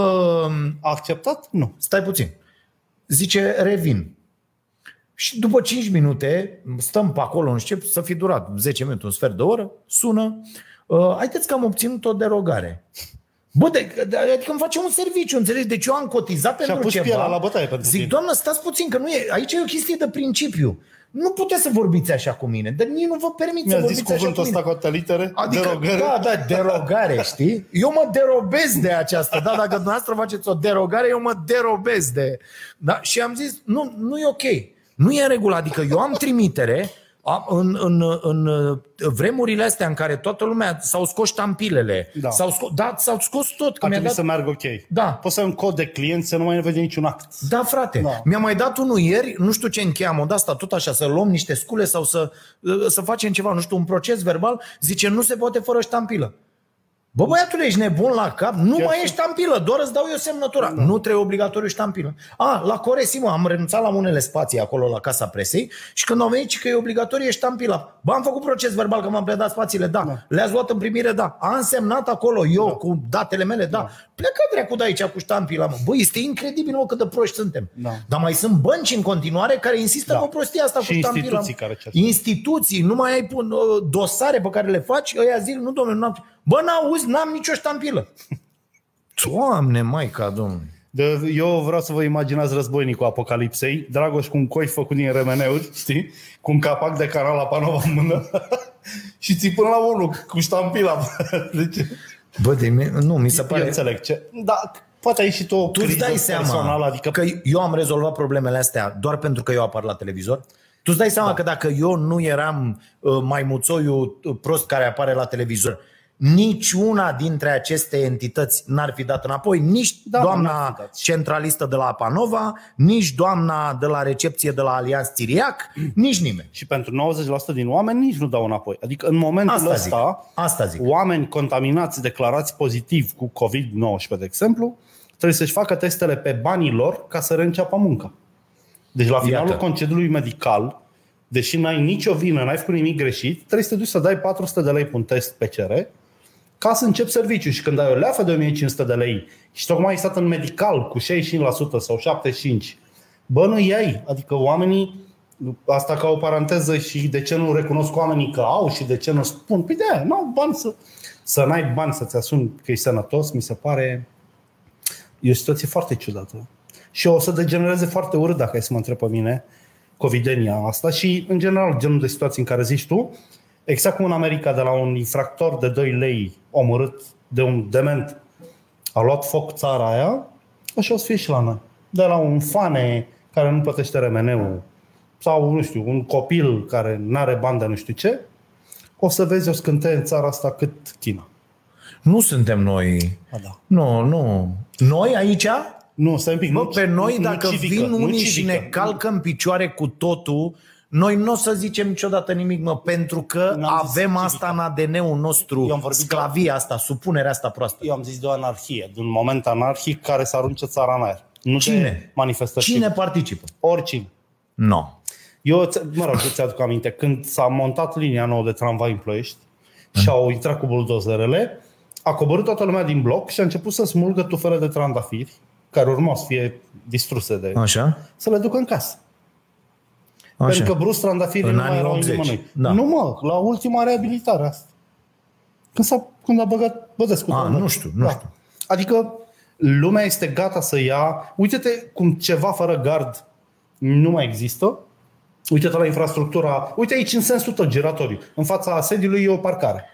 A acceptat? Nu. stai puțin. Zice, revin. Și după 5 minute, stăm pe acolo, încep să fi durat 10 minute, un sfert de oră, sună, uh, haideți că am obținut o derogare. Bă, de, de, adică îmi face un serviciu, înțelegi? Deci eu am cotizat Și-a pentru pus ceva. pielea la bătaie pentru Zic, tine. doamnă, stați puțin, că nu e, aici e o chestie de principiu. Nu puteți să vorbiți așa cu mine, dar nici nu vă permit să Mi-a zis vorbiți așa cu cuvântul mine. ăsta cu atâtea litere? Adică, derogare? da, da, derogare, știi? Eu mă derobez de aceasta, da? Dacă dumneavoastră faceți o derogare, eu mă derobez de... Da? Și am zis, nu, nu e ok. Nu e în regulă. Adică eu am trimitere a- în, în, în vremurile astea în care toată lumea s-au scos ștampilele, Da. s-au, scos, da, s-au scos tot. Că Ar mi-a trebui dat... să meargă ok. Da. Poți să ai un cod de client să nu mai vede niciun act. Da, frate. Da. Mi-a mai dat unul ieri, nu știu ce încheiam, de asta tot așa, să luăm niște scule sau să, să facem ceva, nu știu, un proces verbal, zice, nu se poate fără ștampilă. Bă, băiatule, ești nebun la cap? Nu Chiar mai și- e ștampilă, doar îți dau eu semnătura. Da. Nu trebuie obligatoriu ștampilă. A, la Coresi, mă, am renunțat la unele spații acolo la Casa Presei și când au venit și că e obligatorie ștampila. Bă, am făcut proces verbal că m-am predat spațiile, da. da. Le-ați luat în primire, da. Am semnat acolo eu da. cu datele mele, da. da. Plecă dracu de aici cu ștampila, mă. Bă, este incredibil, mă, cât de proști suntem. Da. Dar mai sunt bănci în continuare care insistă Da. pe prostia asta Și cu ștampila. instituții mă. care cer. Instituții, nu mai ai pun, uh, dosare pe care le faci, ăia zic, nu domnule, n-am... Bă, n-auzi, n-am nicio ștampilă. Doamne, maica, domnule. De, eu vreau să vă imaginați războinicul apocalipsei, Dragoș cu un coi făcut din remeneuri, știi? Cu un capac de canal la panova în mână și ții până la unul cu ștampila. Deci, Bă, de mine, nu, mi se eu pare... înțeleg ce. Da, poate ai și tu o Tu îți criză dai seama personală, adică că eu am rezolvat problemele astea doar pentru că eu apar la televizor? Tu îți dai seama da. că dacă eu nu eram uh, maimuțoiul uh, prost care apare la televizor, niciuna dintre aceste entități n-ar fi dat înapoi, nici Da, da, n-ar doamna fi dat. centralistă de la Apanova, nici doamna de la recepție de la Alianț Țiriac, nici nimeni. și pentru 90% din oameni nici nu dau înapoi. Adică în momentul Asta zic. ăsta, Asta zic. oameni contaminați, declarați pozitiv cu COVID-19, de exemplu, trebuie să-și facă testele pe banii lor ca să reînceapă munca. Deci la finalul Iată. concediului medical, deși n-ai nicio vină, n-ai făcut nimic greșit, trebuie să te duci să dai 400 de lei pe un test PCR ca să începi serviciu. Și când ai o leafă de 1500 de lei și tocmai ai stat în medical cu 65% sau 75%, bă, nu iei. Adică oamenii, asta ca o paranteză și de ce nu recunosc oamenii că au și de ce nu spun, păi de nu au bani să, să n-ai bani să-ți asumi că ești sănătos, mi se pare e o situație foarte ciudată. Și o să degenereze foarte urât dacă ai să mă întreb pe mine covidenia asta și, în general, genul de situații în care zici tu, exact cum în America de la un infractor de 2 lei omorât de un dement a luat foc țara aia, așa o să fie și la noi. De la un fane care nu plătește remeneu sau, nu știu, un copil care nu are bani de nu știu ce, o să vezi o scânteie în țara asta cât China. Nu suntem noi. A, da. Nu, nu. Noi aici, Nu, stai un pic. Bă, nu, pe noi, nu dacă civică, vin nu unii și civică. ne calcă în picioare cu totul, noi nu o să zicem niciodată nimic, mă, pentru că N-am zis avem civică. asta în ADN-ul nostru, Eu am vorbit sclavia asta, supunerea asta proastă. Eu am zis de o anarhie, de un moment anarhic care să arunce țara în aer. Nu de Cine? manifestări. Cine participă? Oricine. No. Eu, ți- mă rog, îți aduc aminte, când s-a montat linia nouă de tramvai în Ploiești și au intrat cu buldozerele, a coborât toată lumea din bloc și a început să smulgă tufele de trandafiri, care urmau să fie distruse de... Așa? să le ducă în casă. Așa. Pentru că brusc trandafirii În nu mai anii erau 80, nimănui. da. Nu mă, la ultima reabilitare asta. Când, s-a, când a băgat Bădescu. A, doamne. nu știu, nu știu. Adică lumea este gata să ia... Uite-te cum ceva fără gard nu mai există. Uite-te la infrastructura... Uite aici în sensul tot giratoriu. În fața sediului e o parcare.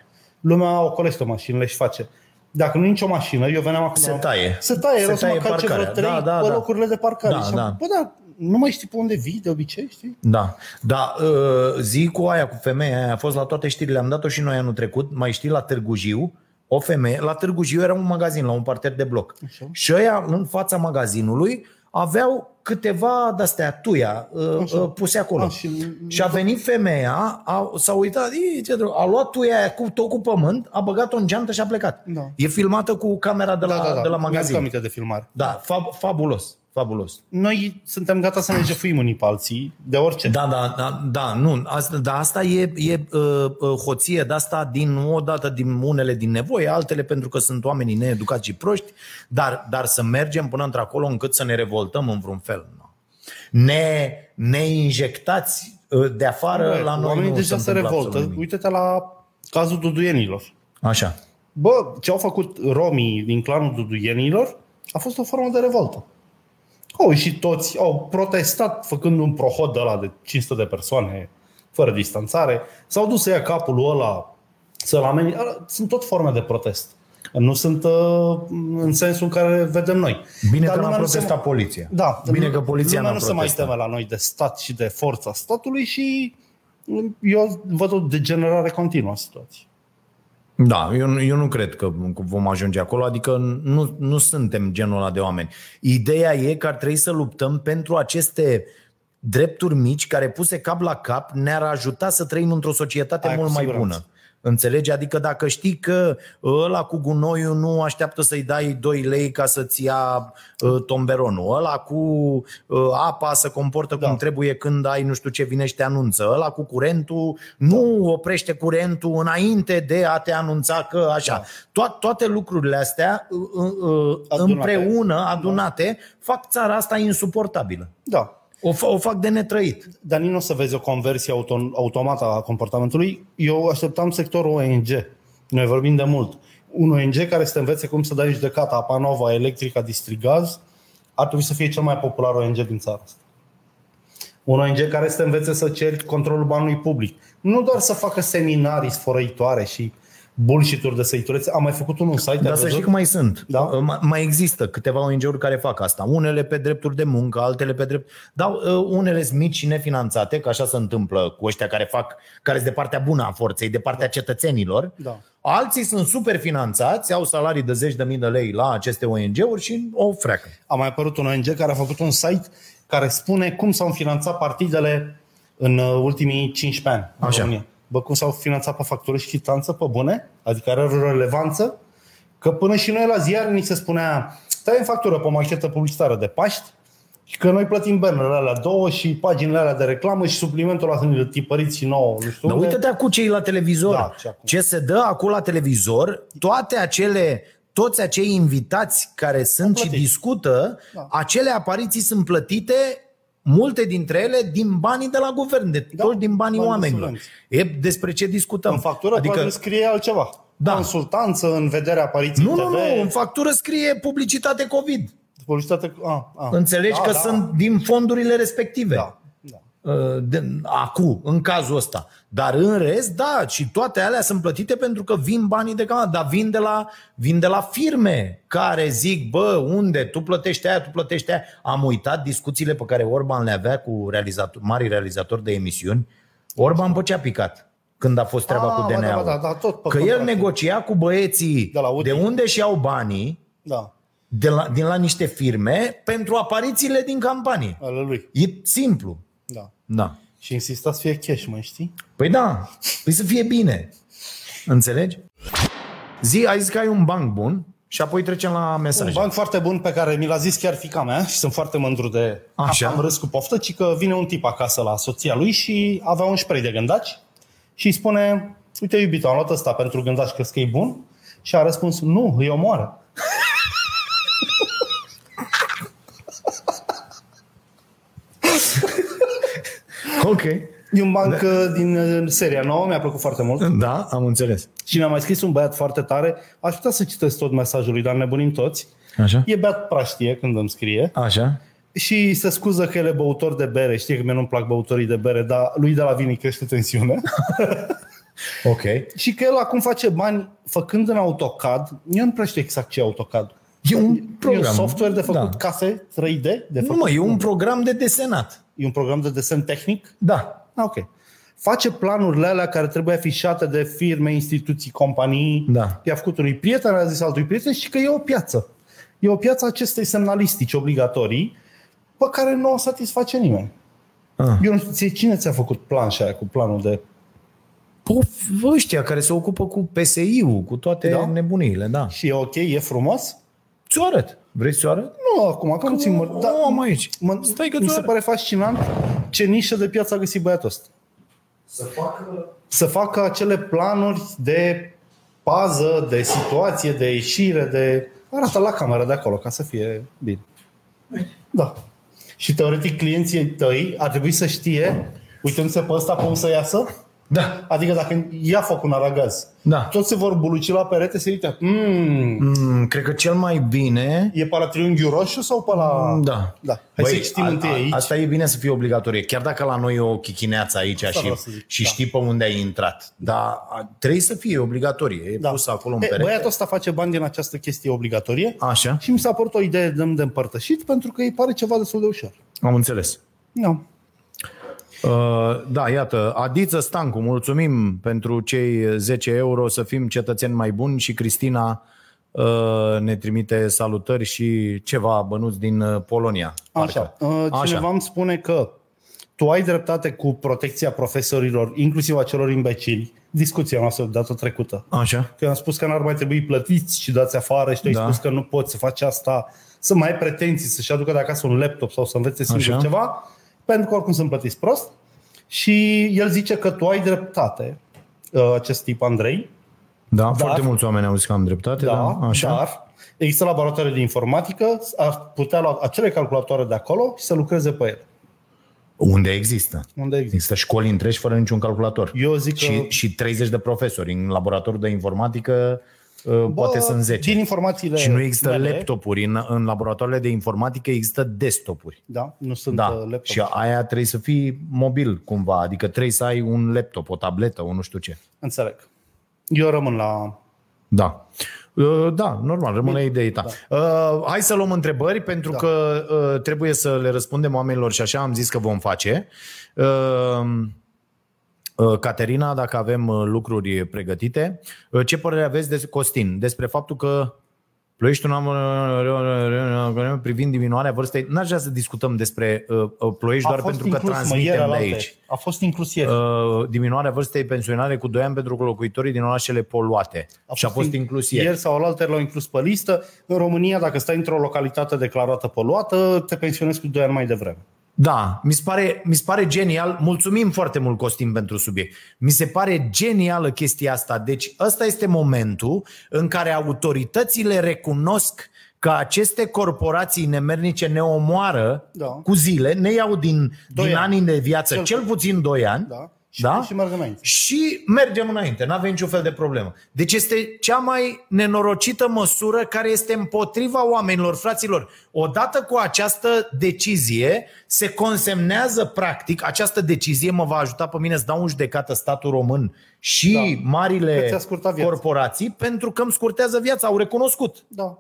Lumea ocolește mașinile și face. Dacă nu e nicio mașină, eu veneam acum... Se taie. Se taie, Se era să mă taie calce vreo parcarea. trei Da, da, pe da. locurile de parcare. Da, Și am- da. Bă, da, nu mai știi pe unde vii de obicei, știi? Da, da, uh, zi cu aia, cu femeia aia, a fost la toate știrile, am dat-o și noi anul trecut, mai știi, la Târgu Jiu, o femeie, la Târgu Jiu era un magazin, la un parter de bloc. Așa. Și ăia, în fața magazinului, aveau câteva de-astea, tuia, uh, Așa. uh, puse acolo. A, și- și a venit femeia, a, s-a uitat, "Ii, ce drăguț", a luat tuia aia cu, tot cu pământ, a băgat-o în geantă și a plecat. Da. E filmată cu camera de la, de la Mi-aduc magazin. aminte de filmare. Da, fab, fabulos, fabulos. Noi suntem gata să ne jefuim unii pe alții, de orice. Da, da, da, da nu, asta, da, asta e, e uh, uh, hoție de asta din o dată din unele din nevoie, altele pentru că sunt oamenii needucați și proști, dar, dar să mergem până într-acolo încât să ne revoltăm în vreun fel. Nu. Ne, ne injectați uh, de afară Bă, la noi Oamenii nu deja se întâmplă revoltă. absolut nimic. Uite-te la cazul duduienilor. Așa. Bă, ce au făcut romii din clanul duduienilor a fost o formă de revoltă. Au ieșit toți, au protestat făcând un prohod de ăla de 500 de persoane fără distanțare, s-au dus să ia capul ăla să-l ameni. Ăla- Sunt tot forme de protest. Nu sunt uh, în sensul în care vedem noi. Bine Dar că n-a lumea nu se protestat mai- poliția. Da, Bine că poliția lumea n-a nu se mai protestat. teme la noi de stat și de forța statului și eu văd o degenerare continuă a situației. Da, eu, nu- eu nu cred că vom ajunge acolo, adică nu, nu suntem genul ăla de oameni. Ideea e că ar trebui să luptăm pentru aceste drepturi mici care puse cap la cap ne-ar ajuta să trăim într-o societate Aia cu mult mai siguranță. bună. Înțelegi? Adică dacă știi că ăla cu gunoiul nu așteaptă să-i dai 2 lei ca să-ți ia uh, tomberonul, ăla cu uh, apa se comportă Da. cum trebuie când ai nu știu ce vine și te anunță, ăla cu curentul nu oprește curentul înainte de a te anunța că așa. Da. To- toate lucrurile astea uh, uh, Adunate. împreună, adunate, fac țara asta insuportabilă. Da, O, fa- o fac de netrăit. Dar nici nu o să vezi o conversie auto, automată a comportamentului. Eu așteptam sectorul ONG. Noi vorbim de mult. Un ONG care să te învețe cum să dai în judecată Apanova, Electrica, Distrigaz, ar trebui să fie cel mai popular ONG din țara asta. Un ONG care să te învețe să ceri controlul banului public. Nu doar să facă seminarii sfărăitoare și bullshit-uri de săiturețe. Am mai făcut unul site, ai Dar să văzut? știi că mai sunt. Da? Ma- Mai există câteva ONG-uri care fac asta. Unele pe drepturi de muncă, altele pe drept... Dar uh, unele sunt mici și nefinanțate, că așa se întâmplă cu ăștia care fac, care sunt de partea bună a forței, de partea cetățenilor. Da. Alții sunt super finanțați, au salarii de zeci de mii de lei la aceste ONG-uri și o freacă. a mai apărut un ONG care a făcut un site care spune cum s-au finanțat partidele în uh, ultimii 15 ani în Așa. România. Bă, cum s-au finanțat pe factură și chitanță, pe bune, adică are o relevanță, că până și noi la ziar ni se spunea stai în factură pe o machetă publicitară de Paști și că noi plătim bannerele alea două și paginile alea de reclamă și suplimentul ăla să ne tipăriți și nouă, nu știu Dar unde. uite-te acum cei la televizor. Da, și acum. Ce se dă acum la televizor, toate acele toți acei invitați care sunt și plătit. discută, Da. acele apariții sunt plătite multe dintre ele din banii de la guvern, de Da, toți din banii bani de oamenilor. subvenții. E despre ce discutăm. În factură adică, adică scrie altceva. Da. Consultanță în vederea apariției nu, nu, TV. nu, în factură scrie publicitate COVID. Publicitate... A, a. Înțelegi Da, că da. sunt din fondurile respective. Da, da. Uh, de, acu, în cazul ăsta. Dar în rest, da, și toate alea sunt plătite pentru că vin banii de cameră, dar vin de, la, vin de la firme care zic, bă, unde? Tu plătești aia, tu plătești aia. Am uitat discuțiile pe care Orban le avea cu realizator, mari realizatori de emisiuni. Orban pe ce a picat când a fost treaba Ah, cu ba da, DNA-ul? ba da, da, tot pe că el contracte. negocia cu băieții De la Audi. de unde și au banii, Da. de la, din la niște firme pentru aparițiile din campanie. Ale lui. E simplu. Da. Da. Și insista să fie cash, mai știi? Păi da, păi să fie bine. Înțelegi? Zi, ai zis că ai un banc bun și apoi trecem la Un mesaje. banc foarte bun pe care mi l-a zis chiar fica mea și sunt foarte mândru de Așa. am râs cu poftă, ci că vine un tip acasă la soția lui și avea un spray de gândaci și îi spune, uite iubito, am luat ăsta pentru gândaci, crezi că e bun? Și a răspuns, nu, îi omoară. Ok. E un banc da. din uh, seria nouă, mi-a plăcut foarte mult. Da, am înțeles. Și mi-a mai scris un băiat foarte tare. Aș putea să citesc tot mesajul lui, dar nebunim toți. Așa? E beat praștie când îmi scrie Așa. și se scuză că el e băutor de bere. Știe că mie nu-mi plac băutorii de bere, dar lui de la vin îi crește tensiunea. Ok. și că el acum face bani făcând în AutoCAD. Eu nu prea știu exact ce e AutoCAD. E un E program. un software de făcut Da. case 3D? De Nu făcut, mă, e un program de desenat. E un program de desen tehnic? Da. Ah, ok. Face planurile alea care trebuie afișate de firme, instituții, companii. Da. I-a făcut unui prieten, a zis altui prieten și că e o piață. E o piață a acestei semnalistici obligatorii pe care nu o satisface nimeni. Ah. Eu nu știu, ție cine ți-a făcut planșa aia cu planul de... Pof, ăștia care se ocupă cu PSI-ul, cu toate Da. da. nebuniile, da. Și e ok, e frumos? Ți-o arăt. Vrei să ți-o arăt? Nu acum, că nu țin mă... Da, am aici. mă, Stai că mi ți-o se arăt. pare fascinant ce nișă de piață a găsit băiatul ăsta. Să facă... Să facă acele planuri de pază, de situație, de ieșire, de... Arată la cameră de acolo, ca să fie bine. Da. Și teoretic clienții tăi ar trebui să știe, uitându-se pe ăsta pe cum să iasă, Da. adică dacă ia foc un aragaz, Da. toți se vor buluci la perete, se uită, mm, Mm, cred că cel mai bine... e pe la triunghiul roșu sau pe la... Da. Da. Hai să citim a- întâi a- aici. Asta e bine să fie obligatorie. Chiar dacă la noi e o chichineață aici și, vreau să zic, și da. știi pe unde ai intrat. Dar a- trebuie să fie obligatorie. E Da. pus acolo în E, perete. Băiatul ăsta face bani din această chestie obligatorie Așa. și mi s-a părut o idee de, de împărtășit pentru că îi pare ceva destul de ușor. Am înțeles. Da. Uh, da, iată, Adiță Stancu, mulțumim pentru cei 10 euro să fim cetățeni mai buni și Cristina uh, ne trimite salutări și ceva bănuți din uh, Polonia. Așa. parcă. Uh, Cineva îmi spune că tu ai dreptate cu protecția profesorilor, inclusiv a celor imbecili. Discuția noastră de data trecută. Așa. Că am spus că n-ar mai trebui plătiți și dați afară și tu ai Da. spus că nu poți să faci asta, să mai ai pretenții, să-și aducă de acasă un laptop sau să învețe singur Așa. ceva, pentru că oricum sunt plătiți prost. Și el zice că tu ai dreptate, uh, acest tip Andrei, Da, foarte mulți oameni au zis că am dreptate. da, Da, așa. dar există laboratoare de informatică, ar putea lua acele calculatoare de acolo și să lucreze pe ele. Unde există? Unde există. Există școli întregi fără niciun calculator. Eu zic că... Și, și 30 de profesori. În laboratorul de informatică uh, poate sunt 10. Din informațiile Și nu există mele, laptopuri. În, în laboratoarele de informatică există desktopuri. Da, nu sunt Da, uh, laptop. și aia trebuie să fii mobil cumva, adică trebuie să ai un laptop, o tabletă, o nu știu ce. Înțeleg. Eu rămân la... Da. Uh, Da, normal, rămâne ideea ta. Da. Hai să luăm întrebări, pentru da. că uh, trebuie să le răspundem oamenilor și așa am zis că vom face. Uh, uh, Caterina, dacă avem uh, lucruri pregătite, uh, ce părere aveți de Costin despre faptul că Ploiești un am privind diminuarea vârstei. N-aș vrea să discutăm despre uh, uh, Ploiești doar pentru că inclus, mă, transmitem ieri de alaltă. aici. A fost inclus ieri. Uh, diminuarea vârstei pensionare cu 2 ani pentru locuitorii din orașele poluate. A și a fost in- inclus ieri. Ieri sau alaltă l-au inclus pe listă. În România, dacă stai într-o localitate declarată poluată, te pensionezi cu 2 ani mai devreme. Da, mi se, pare, mi se pare genial. Mulțumim foarte mult, Costin, pentru subiect. Mi se pare genială chestia asta. Deci ăsta este momentul în care autoritățile recunosc că aceste corporații nemernice ne omoară Da. cu zile, ne iau din, Doi din ani. anii de viață, Cel cel, puțin 2 ani, Da? Și, Da? și merg înainte. și mergem înainte, nu avem niciun fel de problemă. Deci este cea mai nenorocită măsură care este împotriva oamenilor, fraților. Odată cu această decizie se consemnează practic, această decizie mă va ajuta pe mine să dau un judecată statul român și Da. da. marile Că ți-a scurtat viața. corporații pentru că îmi scurtează viața, au recunoscut. Da.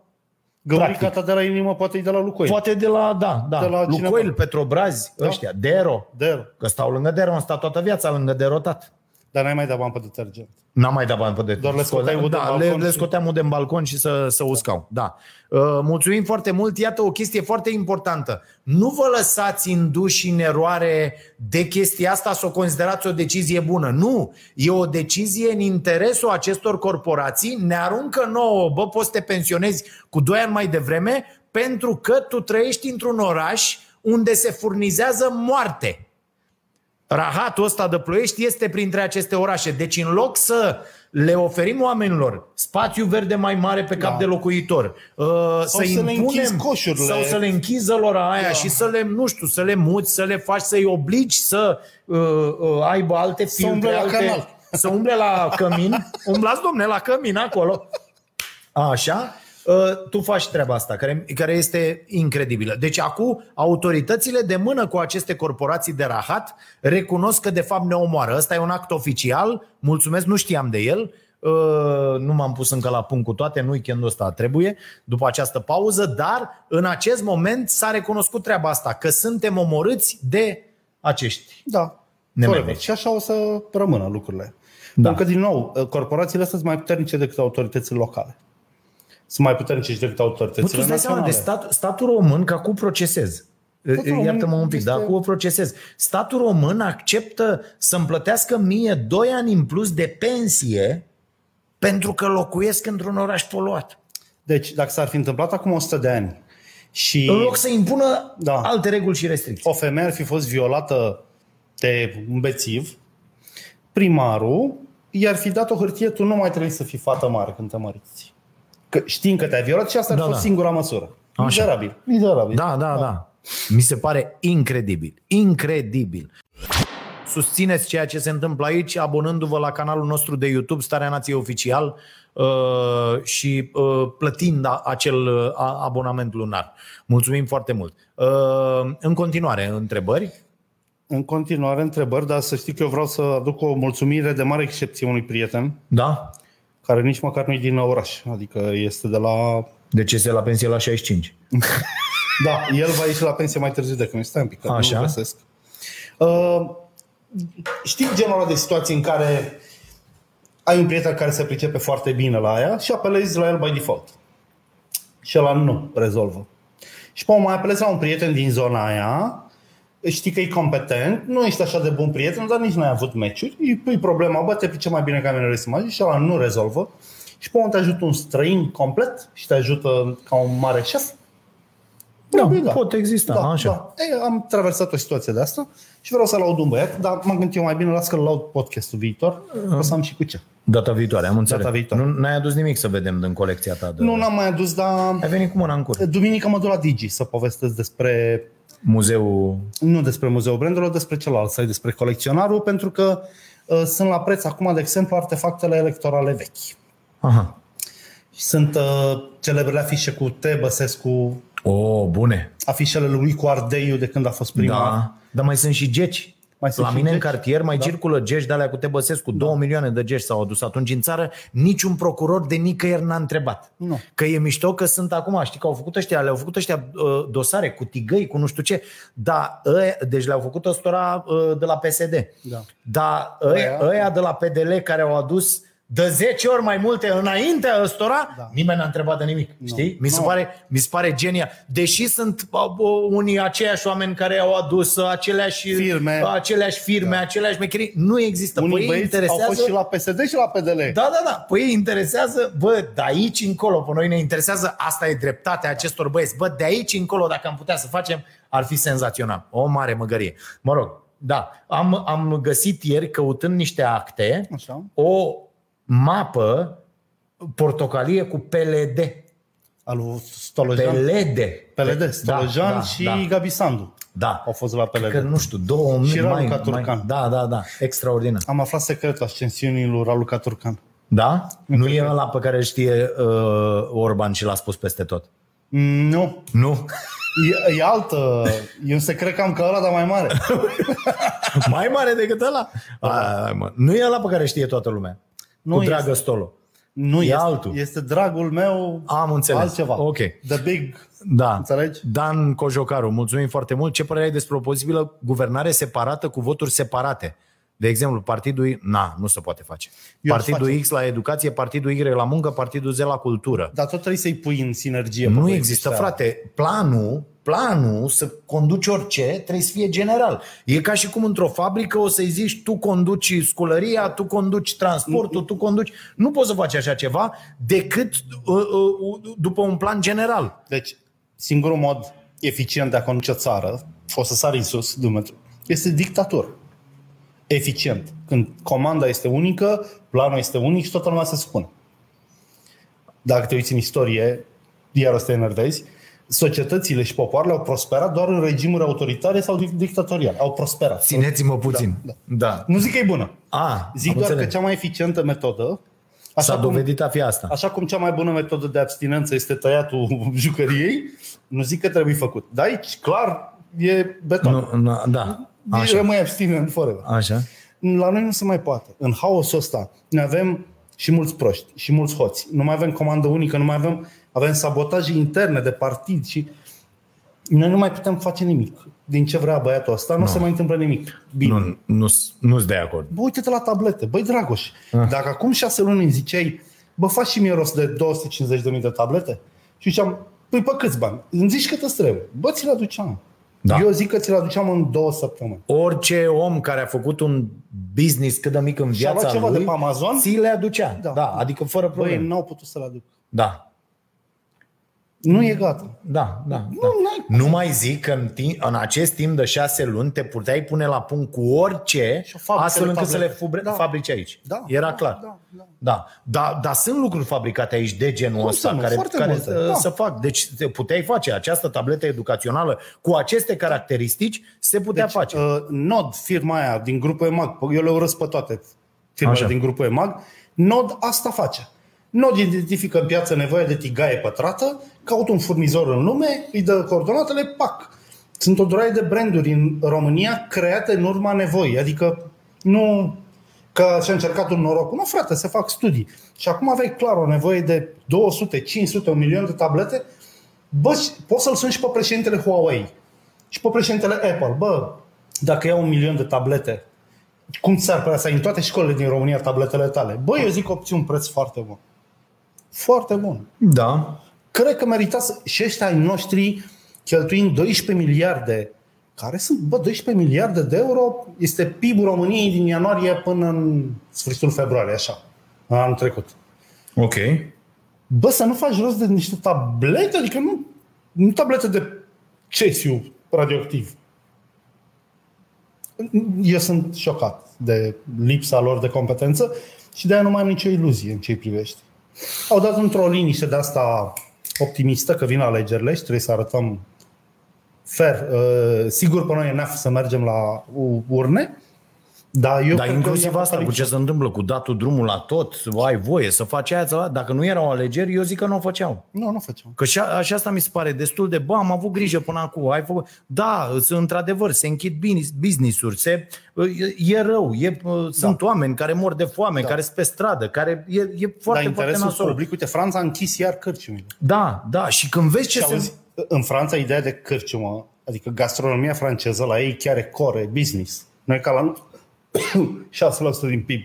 Găurica Practic. ta de la inimă poate e de la Lucoil. Poate de la, da, da, De la Lucoil, cineva. Petrobrazi, Da. ăștia, Dero. De Că stau lângă Dero, am stat toată viața lângă Derotat. Dar n-ai mai dat bani pe detergent. N-am mai dat bani pe de Doar le scoteai udă da, în le, balcon le și- scoteam udă în balcon și să, să uscau. Da. Uh, mulțumim foarte mult. Iată o chestie foarte importantă. Nu vă lăsați induși în eroare de chestia asta să o considerați o decizie bună. Nu. E o decizie în interesul acestor corporații. Ne aruncă nouă, bă, poți să te pensionezi cu 2 ani mai devreme pentru că tu trăiești într-un oraș unde se furnizează moarte. Rahatul ăsta de ploiești este printre aceste orașe. Deci în loc să le oferim oamenilor spațiu verde mai mare pe cap Da. de locuitor, uh, să, să le impunem, închizi coșurile. sau să le închiză lor aia Da. și să le, nu știu, să le muți, să le faci, să-i obligi să uh, uh, aibă alte filtre, umble la alte, canal. să umble la cămin. Umblați, domne, la cămin acolo. Așa, uh, tu faci treaba asta, care, care este incredibilă. Deci acum autoritățile de mână cu aceste corporații de rahat recunosc că de fapt ne omoară. Ăsta e un act oficial, mulțumesc, nu știam de el, Uh, nu m-am pus încă la punct cu toate, în weekendul ăsta trebuie, după această pauză, dar în acest moment s-a recunoscut treaba asta, că suntem omorâți de acești. Da. Nemeni. Corect. Și așa o să rămână lucrurile. Da. Da. Pentru că, din nou, corporațiile astea sunt mai puternice decât autoritățile locale. Sunt mai puternice și decât Nu, tu autoritățile îți dai seama de naționale. stat, statul român, că acum procesez. român Iartă-mă un pic, este- dar acum procesez. Statul român acceptă să-mi plătească mie 2 ani în plus de pensie pentru că locuiesc într-un oraș poluat. Deci, dacă s-ar fi întâmplat acum 100 de ani și În loc să impună Da. alte reguli și restricții. o femeie ar fi fost violată de un bețiv, primarul i-ar fi dat o hârtie, tu nu mai trebuie să fii fată mare când te măriți. Că știm că te-ai violat și asta ar Da, fi fost da. singura măsură. Așa. Mizerabil. Mizerabil. Da, da, da. Mi se pare incredibil. Incredibil. Susțineți ceea ce se întâmplă aici abonându-vă la canalul nostru de YouTube Starea Nației Oficial uh, și uh, plătind a- acel uh, a- abonament lunar. Mulțumim foarte mult. Uh, În continuare, întrebări? În continuare, întrebări, dar să știi că eu vreau să aduc o mulțumire de mare excepție unui prieten Da? Care nici măcar nu e din oraș. Adică este de la... Deci este la pensie la 65. Da, el va ieși la pensie mai târziu decât noi. Stai un pic, că Așa. nu găsesc. Uh, știi genul ăla de situații în care ai un prieten care se pricepe foarte bine la aia și apelezi la el by default. Și ăla nu rezolvă. Și pe urmă mai apelezi la un prieten din zona aia, știi că e competent, nu ești așa de bun prieten, dar nici nu ai avut meciuri, îi pui problema, bă, te pricep mai bine ca mine să magi și ăla nu rezolvă. Și pe urmă te ajută un străin complet și te ajută ca un mare șef. Da, Probabil pot exista, da, așa. Da. Ei, am traversat o situație de asta și vreau să laud un băiat, dar m-am gândit eu mai bine, las că laud podcastul viitor, o să am și cu ce. Data viitoare, am înțeles. Data viitoare. Nu n-ai adus nimic să vedem din colecția ta de... Nu n-am mai adus, dar Ai venit cu mâna în cur. duminică mă duc la Digi să povestesc despre, Muzeul... nu despre Muzeul Brandurilor, despre celălalt site, despre colecționarul, pentru că uh, sunt la preț acum, de exemplu, artefactele electorale vechi. Aha. Și Sunt uh, celebrele afișe cu T. Băsescu, O, bune. afișele lui cu Ardeiu de când a fost prima. Da, dar mai sunt și geci. Mai sunt la și mine în geci? cartier mai da. circulă geci de alea cu Tebăsescu. Da. Două milioane de geci s-au adus atunci în țară. Niciun procuror de nicăieri n-a întrebat. Nu. Că e mișto că sunt acum, știi că au făcut ăștia, le-au făcut ăștia uh, dosare cu tigăi, cu nu știu ce. Da, ăia, deci le-au făcut ăstora uh, de la PSD. Da. Dar ăia, Ăia- ăia de la PDL care au adus de 10 ori mai multe înaintea ăstora, da. nimeni n-a întrebat de nimic. Știi? Mi se, Nu. pare, mi se pare genia. Deși sunt uh, uh, unii aceiași oameni care au adus uh, aceleași Firme. aceleași, firme, da. aceleași mecherii, nu există. Unii Păi ei băieți interesează... au fost și la PSD și la PDL. Da, da, da. Păi ei interesează, bă, de aici încolo, pe noi ne interesează, asta e dreptatea acestor băieți. Bă, de aici încolo, dacă am putea să facem, ar fi senzațional. O mare măgărie. Mă rog, da. Am, am găsit ieri, căutând niște acte, Așa. o mapă portocalie cu PLD. Al lui Stolojan. PLD. PLD, Stolojan da, și da, Gabi Sandu. da. Au fost la PLD. Că nu știu, două Și Raluca mai, Turcan. mai, Da, da, da. Extraordinar. Am aflat secretul ascensiunii lui Raluca Turcan. Da? Nu e ăla pe care îl știe uh, Orban și l-a spus peste tot. Mm, Nu. Nu? E, e altă. E un secret cam ca ăla, dar mai mare. Mai mare decât ăla? A, mă. Nu e ăla pe care știe toată lumea. Nu cu este. dragă stolo. Nu E este, altul. Este dragul meu Am înțeles. altceva. Ok. The big... Da. Înțelegi? Dan Cojocaru, mulțumim foarte mult. Ce părere ai despre o posibilă guvernare separată cu voturi separate? De exemplu, partidul I, na, nu se poate face. Eu partidul facem. X la educație, partidul Y la muncă, partidul Z la cultură. Dar tot trebuie să-i pui în sinergie. pe Nu băieții există, ăștia. frate. Planul, planul să conduci orice trebuie să fie general. E ca și cum într-o fabrică o să-i zici tu conduci sculăria, tu conduci transportul, tu conduci... Nu poți să faci așa ceva decât uh, uh, după un plan general. Deci, singurul mod eficient de a conduce o țară, o să sari în sus, Dumnezeu, este dictatură. Eficient. Când comanda este unică, planul este unic și toată lumea se supune. Dacă te uiți în istorie, iar o să te enervezi, societățile și popoarele au prosperat doar în regimuri autoritare sau dic- dictatoriale. Au prosperat. Țineți-mă puțin. Da, da. Nu zic că e bună. A, Zic am doar înțeles. că cea mai eficientă metodă S-a Așa cum, dovedit a fi asta. așa cum cea mai bună metodă de abstinență este tăiatul jucăriei, nu zic că trebuie făcut. Dar aici, clar, e beton. Nu, nu, da. Așa. Așa. Rămâi abstinent forever. Așa. La noi nu se mai poate. În haosul ăsta ne avem și mulți proști, și mulți hoți. Nu mai avem comandă unică, nu mai avem, avem sabotaje interne de partid și noi nu mai putem face nimic. Din ce vrea băiatul ăsta, nu no. se mai întâmplă nimic. Bine. Nu, nu, nu-s de acord. Bă, uite-te la tablete. Băi, Dragoș, ah. dacă acum șase luni îmi ziceai, bă, faci și mie rost de 250.000 de tablete? Și ziceam, păi pe câți bani? Îmi zici cât îți trebuie. Bă, ți le aduceam. Da. Eu zic că ți le aduceam în două săptămâni. Orice om care a făcut un business cât de mic în Și-a luat viața ceva lui, de pe Amazon? ți le aducea. Da. Da. da, adică fără Băi, probleme. n-au putut să le aduc. Da. Nu e gata. Da, da, da. n-ai- Nu mai zic că în, timp, în acest timp de șase luni te puteai pune la punct cu orice Și o fabrică astfel de încât să le tablete. fubre, Da. fabrici aici. Da, Era da, clar. da, da. Da. Da, dar sunt lucruri fabricate aici de genul Cum ăsta să nu? care, Foarte care multe, uh, da. să fac. Deci te puteai face această tabletă educațională cu aceste caracteristici, se putea Deci, face. uh, Nod, firma aia din grupul EMAG, eu le urăsc pe toate firmele Așa. din grupul EMAG, Nod asta face. Nod identifică în piață nevoia de tigaie pătrată, caută un furnizor în lume, îi dă coordonatele, pac. Sunt o droaie de branduri în România create în urma nevoii, adică nu că și-a încercat un noroc. Nu, frate, se fac studii. Și acum aveai clar o nevoie de 200, 500, un milion de tablete, bă, și poți să-l suni și pe președintele Huawei și pe președintele Apple. Bă, dacă iau un milion de tablete, cum ți-ar părea să ai în toate școlile din România tabletele tale? Bă, eu zic că obții un preț foarte bun. Foarte bun. Da. Cred că merita să... Și ăștia ai noștri cheltuind 12 miliarde care sunt, bă, 12 miliarde de euro este PIB-ul României din ianuarie până în sfârșitul februarie, așa, anul trecut. Ok. Bă, să nu faci rost de niște tablete, adică nu, nu tablete de cesiu radioactiv. Eu sunt șocat de lipsa lor de competență și de aia nu mai am nicio iluzie în ce îi privește. Au dat într-o liniște de asta optimistă că vin alegerile și trebuie să arătăm fair. Uh, Sigur, pe noi e neaf să mergem la urne, dar eu Dar cred că inclusiv e asta cu ce se întâmplă, cu datul drumul la tot, ai voie să faci aia, să- dacă nu erau alegeri, eu zic că nu o făceau. Nu, nu facem. Că și, a, și asta mi se pare destul de, bă, am avut grijă până acum, ai făcut, da, sunt într-adevăr, se închid business- business-uri, se, e, e rău, e, sunt oameni care mor de foame, Da. care sunt pe stradă, care e, e Dar foarte, foarte interesul nasol. public, uite, Franța a închis iar cârciumile. Da, da, și când vezi ce Și se... auzi, în Franța, ideea de cârciumă, adică gastronomia franceză, la ei chiar e core, business. Noi ca la 6% din PIB.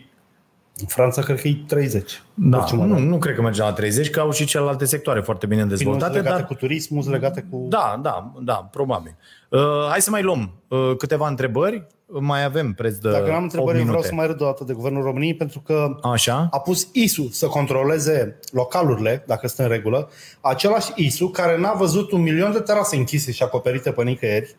În Franța cred că e 30. Da, Cârciuma, nu, nu cred că merge la 30, că au și celelalte sectoare foarte bine Bine, dezvoltate, legate dar cu turismul, legate cu... Da, da, da, probabil. Uh, hai să mai luăm uh, câteva întrebări. Mai avem preț de Dacă n-am 8 întrebări, eu vreau minute. să mai râd o dată de Guvernul României, pentru că Așa? a pus ISU să controleze localurile, dacă sunt în regulă, același ISU care n-a văzut un milion de terase închise și acoperite pe nicăieri,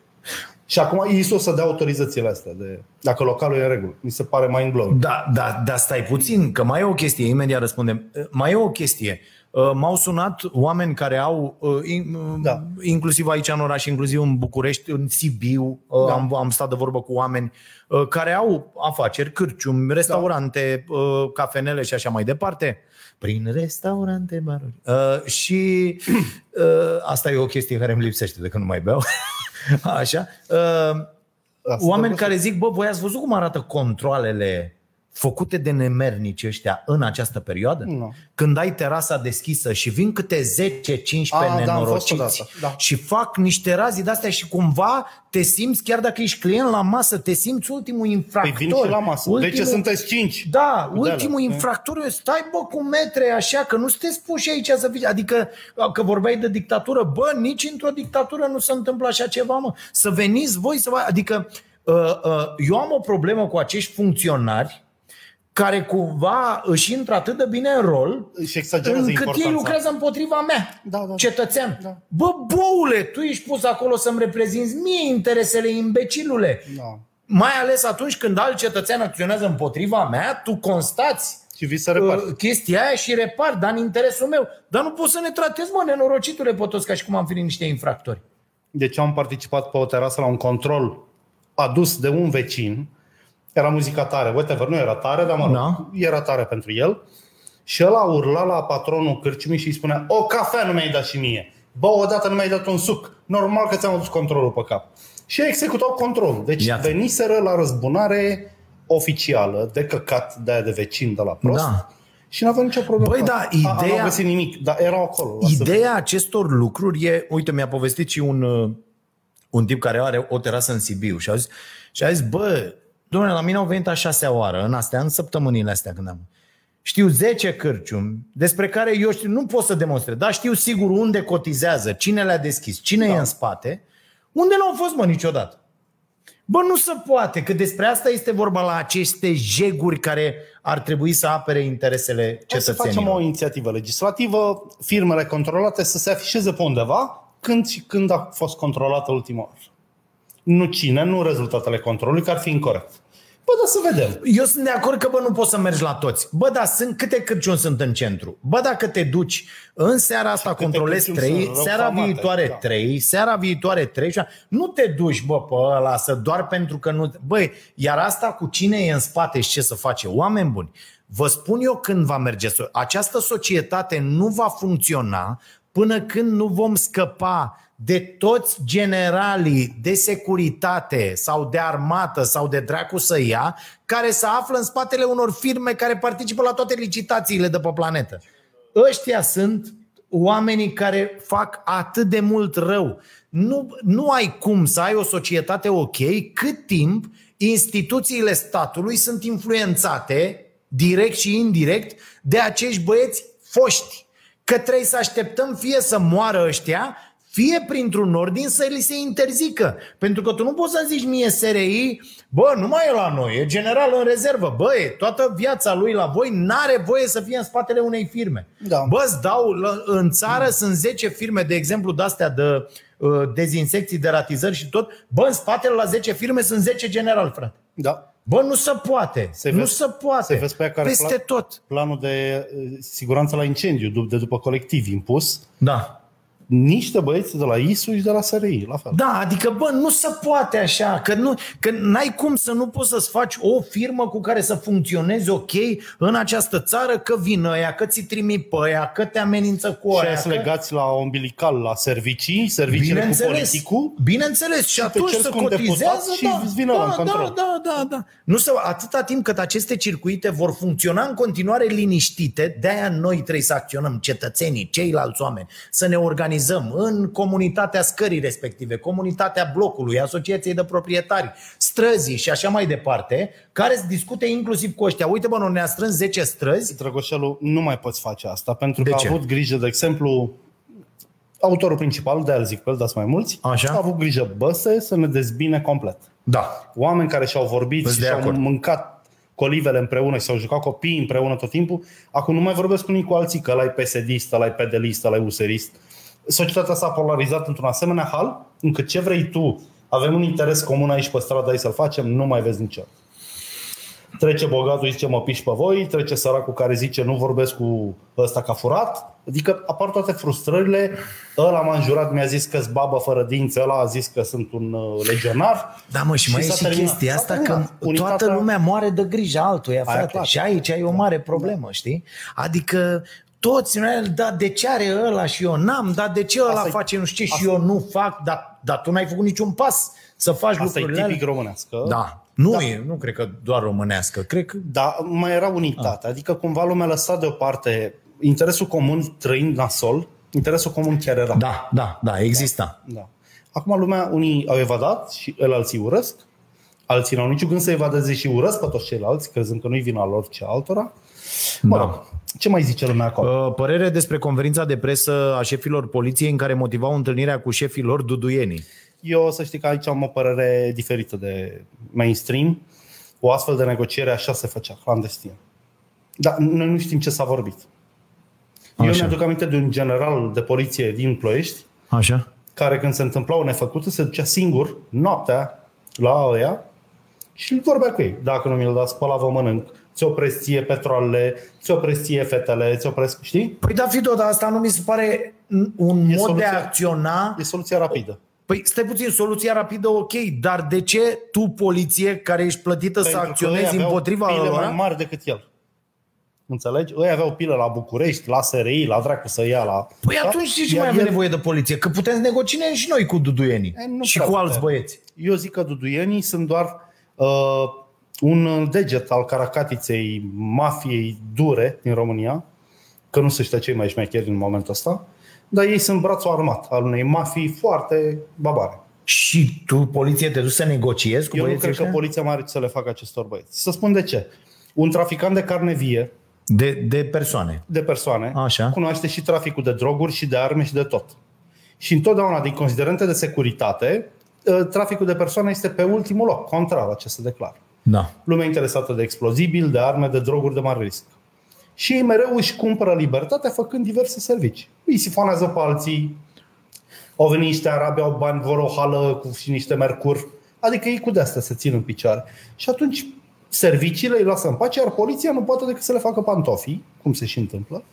și acum ISU o să dea autorizațiile astea, de, dacă localul e în regulă. Mi se pare mind blowing. Da, da, da, stai puțin, că mai e o chestie, imediat răspundem. Uh, Mai e o chestie. Uh, M-au sunat oameni care au, uh, in- uh, Da. inclusiv aici în oraș, inclusiv în București, în Sibiu, uh, Da. am, am stat de vorbă cu oameni uh, care au afaceri, cârciumi, restaurante, uh, cafenele și așa mai departe. Prin restaurante, baruri. Uh, și uh, asta e o chestie care îmi lipsește de când nu mai beau. Așa. Uh, Asta oameni trebuie care zic, bă, voi ați văzut cum arată controlele făcute de nemernici ăștia în această perioadă? Nu. Când ai terasa deschisă și vin câte 10-15 A, da, am fost nenorociți odată, da. și fac niște razii de-astea și cumva te simți, chiar dacă ești client la masă, te simți ultimul infractor. Păi vin și la masă. De ce sunteți cinci? Da, Cu de-alea, ultimul da. infractor, e, stai bă cu metre așa, că nu sunteți puși aici să fiți, adică că vorbeai de dictatură, bă, nici într-o dictatură nu se întâmplă așa ceva, mă. Să veniți voi să vă, adică uh, uh, eu am o problemă cu acești funcționari care cumva își intră atât de bine în rol Și exagerează încât importanța. ei lucrează împotriva mea, Da, da, da. cetățean. Da. Bă, boule, tu ești pus acolo să-mi reprezinți mie interesele, imbecilule. Da. Mai ales atunci când alt cetățean acționează împotriva mea, tu constați Și vii să reparți. uh, chestia aia și repar, dar în interesul meu. Dar nu poți să ne tratezi, mă, nenorocitule, pe toți ca și cum am fi niște infractori. Deci am participat pe o terasă la un control adus de un vecin. Era muzica tare, whatever, nu era tare, dar mă rog, Da. era tare pentru el. Și el a urlat la patronul cârciumii și îi spunea O cafea nu mi-ai dat și mie. Bă, odată nu mi-ai dat un suc. Normal că ți-am adus controlul pe cap. Și executau controlul. Deci Iată. veniseră la răzbunare oficială, de căcat de aia de vecin de la prost. Da. Și n-avea nicio problemă. Băi, cu da, asta. A- ideea- N-au găsit nimic, dar erau acolo. lasă Ideea acestor lucruri e, uite, mi-a povestit și un, uh, un tip care are o terasă în Sibiu și a zis, și a zis bă, domnule, la mine au venit a șasea oară, în astea, în săptămânile astea când am. Știu 10 cârciumi despre care eu știu, nu pot să demonstrez, dar știu sigur unde cotizează, cine le-a deschis, cine da. e în spate, unde nu au fost, mă, niciodată. Bă, nu se poate, că despre asta este vorba la aceste jeguri care ar trebui să apere interesele Hai să cetățenilor. facem o inițiativă legislativă, firmele controlate să se afișeze pe undeva când și când a fost controlată ultima oară. Nu cine, nu rezultatele controlului, că ar fi incorrect. Bă, da să vedem. Eu sunt de acord că, bă, nu poți să mergi la toți. Bă, dar sunt câte cârciuni sunt în centru? Bă, dacă te duci în seara asta câte controlezi cârciuni trei, sunt rău seara famate, viitoare da. trei, seara viitoare trei, și așa. nu te duci, bă, pe ăla, să doar pentru că nu... Băi, iar asta cu cine e în spate și ce să face? Oameni buni, vă spun eu când va merge. so- Această societate nu va funcționa până când nu vom scăpa de toți generalii de securitate sau de armată sau de dracu să ia, care se află în spatele unor firme care participă la toate licitațiile de pe planetă. Ăștia sunt oamenii care fac atât de mult rău. Nu, nu ai cum să ai o societate ok cât timp instituțiile statului sunt influențate, direct și indirect, de acești băieți foști. Că trebuie să așteptăm fie să moară ăștia, fie printr-un ordin să li se interzică. Pentru că tu nu poți să zici mie SRI, bă, nu mai e la noi, e general în rezervă. Bă, e, toată viața lui la voi n-are voie să fie în spatele unei firme. Da. Bă, îți dau, la- în țară sunt 10 firme, de exemplu, de-astea de uh, dezinsecții, deratizări și tot. Bă, în spatele la 10 firme sunt 10 general, frate. Da. Bă, nu se poate. Se nu vezi- se poate. se vezi pe aia care Peste pla- tot. Planul de eh, siguranță la incendiu, dup- de după colectiv impus, Da. Niște băieți de la ISU și de la SRI, la fel. Da, adică, bă, nu se poate așa, că, nu, că n-ai cum să nu poți să-ți faci o firmă cu care să funcționezi ok în această țară, că vin ăia, că ți trimit pe aia, că te amenință cu Și aia. aia să că... legați la umbilical, la servicii, serviciile cu politicul. bineînțeles, și te atunci ceri să cu un deputat cotizează, și da, îți vine ăla în da, control. da, da, da, da. Nu să, atâta timp cât aceste circuite vor funcționa în continuare liniștite, de-aia noi trebuie să acționăm, cetățenii, ceilalți oameni, să ne organizăm în comunitatea scării respective, comunitatea blocului, asociației de proprietari, străzii și așa mai departe, care să discute inclusiv cu ăștia. Uite, bă, nu ne-a strâns 10 străzi, Drăgoșelu, nu mai poți face asta, pentru De că ce? a avut grijă, de exemplu, autorul principal, de el zic pe el, dați mai mulți, Așa. a avut grijă băse să ne dezbine complet. da, Oameni care și-au vorbit Sunt și de și-au acord. mâncat colivele împreună și s-au jucat copii împreună tot timpul, acum nu mai vorbesc cu unii cu alții că ăla e PSD-ist, ăla e PDL-ist, ăla e USR-ist. Societatea s-a polarizat într-un asemenea hal, încât ce vrei tu, avem un interes comun aici pe stradă, aici să-l facem, nu mai vezi niciodată. Trece bogatul, zice mă piși pe voi, trece săracul care zice nu vorbesc cu ăsta ca furat. Adică apar toate frustrările. Ăla m-a înjurat, mi-a zis că-s babă fără dinți, ăla a zis că sunt un uh, legionar. Da, mă, și, mai e s-a și terminat. chestia S-a asta că terminat. toată Unitatea- lumea moare de grija altuia, Aia frate. clar. Și aici ai o mare problemă, știi? Adică toți, da, de ce are ăla și eu n-am, da, de ce ăla Asta e- face nu știu ce și asta- eu nu fac, dar, dar tu n-ai făcut niciun pas să faci Asta e lucrurile tipic alea. românească. Da. Nu, da. e, nu cred că doar românească. Cred că... Da, mai era unitate. Ah. Adică cumva lumea lăsat deoparte interesul comun trăind nasol, interesul comun chiar era. Da, da, da, exista. Da. Acum lumea, unii au evadat și el alții urăsc, alții n-au niciun gând să evadeze și urăsc pe toți ceilalți, crezând că nu-i vina lor, ci altora. Mă da. rog, ce mai zice lumea acolo? Uh, părere despre conferința de presă a șefilor poliției în care motivau întâlnirea cu șefii lor duduienii. Eu să știi că aici am o părere diferită de mainstream. O astfel de negociere așa se făcea, clandestin. Dar noi nu știm ce s-a vorbit. Așa. Eu mi-aduc aminte de un general de poliție din Ploiești, Așa. care când se întâmpla o nefăcută, se ducea singur, noaptea, la ăia și îl vorbea cu ei. Dacă nu mi-l dați, spăla vă mănânc, ți opresc ție petrolele, ți opresc ție fetele, ți opresc, știi? Păi da, Fido, dar asta nu mi se pare un e mod soluția, de a acționa. E soluția rapidă. Păi stai puțin, soluția rapidă, ok, dar de ce tu, poliție, care ești plătită Pentru să acționezi împotriva lor? mai mari decât el. Înțelegi? Ei aveau pilă la București, la SRI, la dracu să ia la... Păi da? atunci ce mai avem nevoie de poliție? Că putem negocia și noi cu duduienii e, și cu putem. alți băieți. Eu zic că duduienii sunt doar uh, un deget al caracatiței mafiei dure din România, că nu se știe cei mai șmecheri în momentul ăsta, dar ei sunt brațul armat al unei mafii foarte babare. Și tu, poliție, te duci să negociezi cu Eu nu cred ăștia? că poliția mai are să le facă acestor băieți. Să spun de ce. Un traficant de carne vie de, de persoane. De persoane. Așa. Cunoaște și traficul de droguri și de arme și de tot. Și întotdeauna, din considerente de securitate, ă, traficul de persoane este pe ultimul loc, contrar la ce se declară. Da. Lumea interesată de explozibil, de arme, de droguri de mare risc. Și ei mereu își cumpără libertatea făcând diverse servicii. Îi sifonează pe alții, au venit niște arabi, au bani, vor o hală cu și niște mercur. Adică ei cu de-astea se țin în picioare. Și atunci serviciile îi lasă în pace, iar poliția nu poate decât să le facă pantofii, cum se și întâmplă.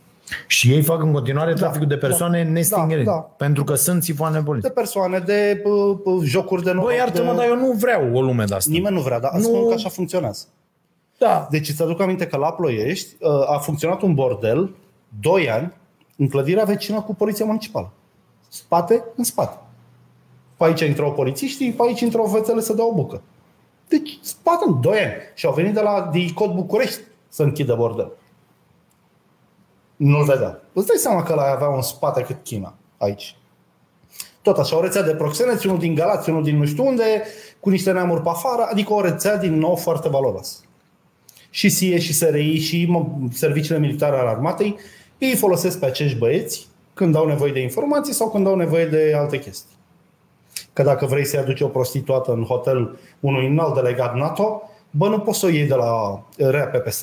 Și ei fac în continuare da, traficul de persoane da, nestingere, da, da. pentru că sunt sifoane poliție. De persoane, de uh, jocuri de noroc. Băi, iartă-mă, de... dar eu nu vreau o lume de asta. Nimeni nu vrea, dar nu... spun că așa funcționează. Da. Deci îți aduc aminte că la Ploiești uh, a funcționat un bordel, 2 ani, în clădirea vecină cu poliția municipală. Spate în spate. Pe aici intrau polițiștii, pe aici intrau fețele să dau o bucă. Deci, spate în 2 ani. Și au venit de la DICOT București să închidă bordel. Nu-l vedea. Îți dai seama că la avea un spate cât China aici. Tot așa, o rețea de proxeneți, unul din Galați, unul din nu știu unde, cu niște neamuri pe afară, adică o rețea din nou foarte valoros. Și SIE și SRI și serviciile militare ale armatei, ei folosesc pe acești băieți când au nevoie de informații sau când au nevoie de alte chestii. Că dacă vrei să-i aduci o prostituată în hotel unui înalt delegat NATO, bă, nu poți să o iei de la REA PPS.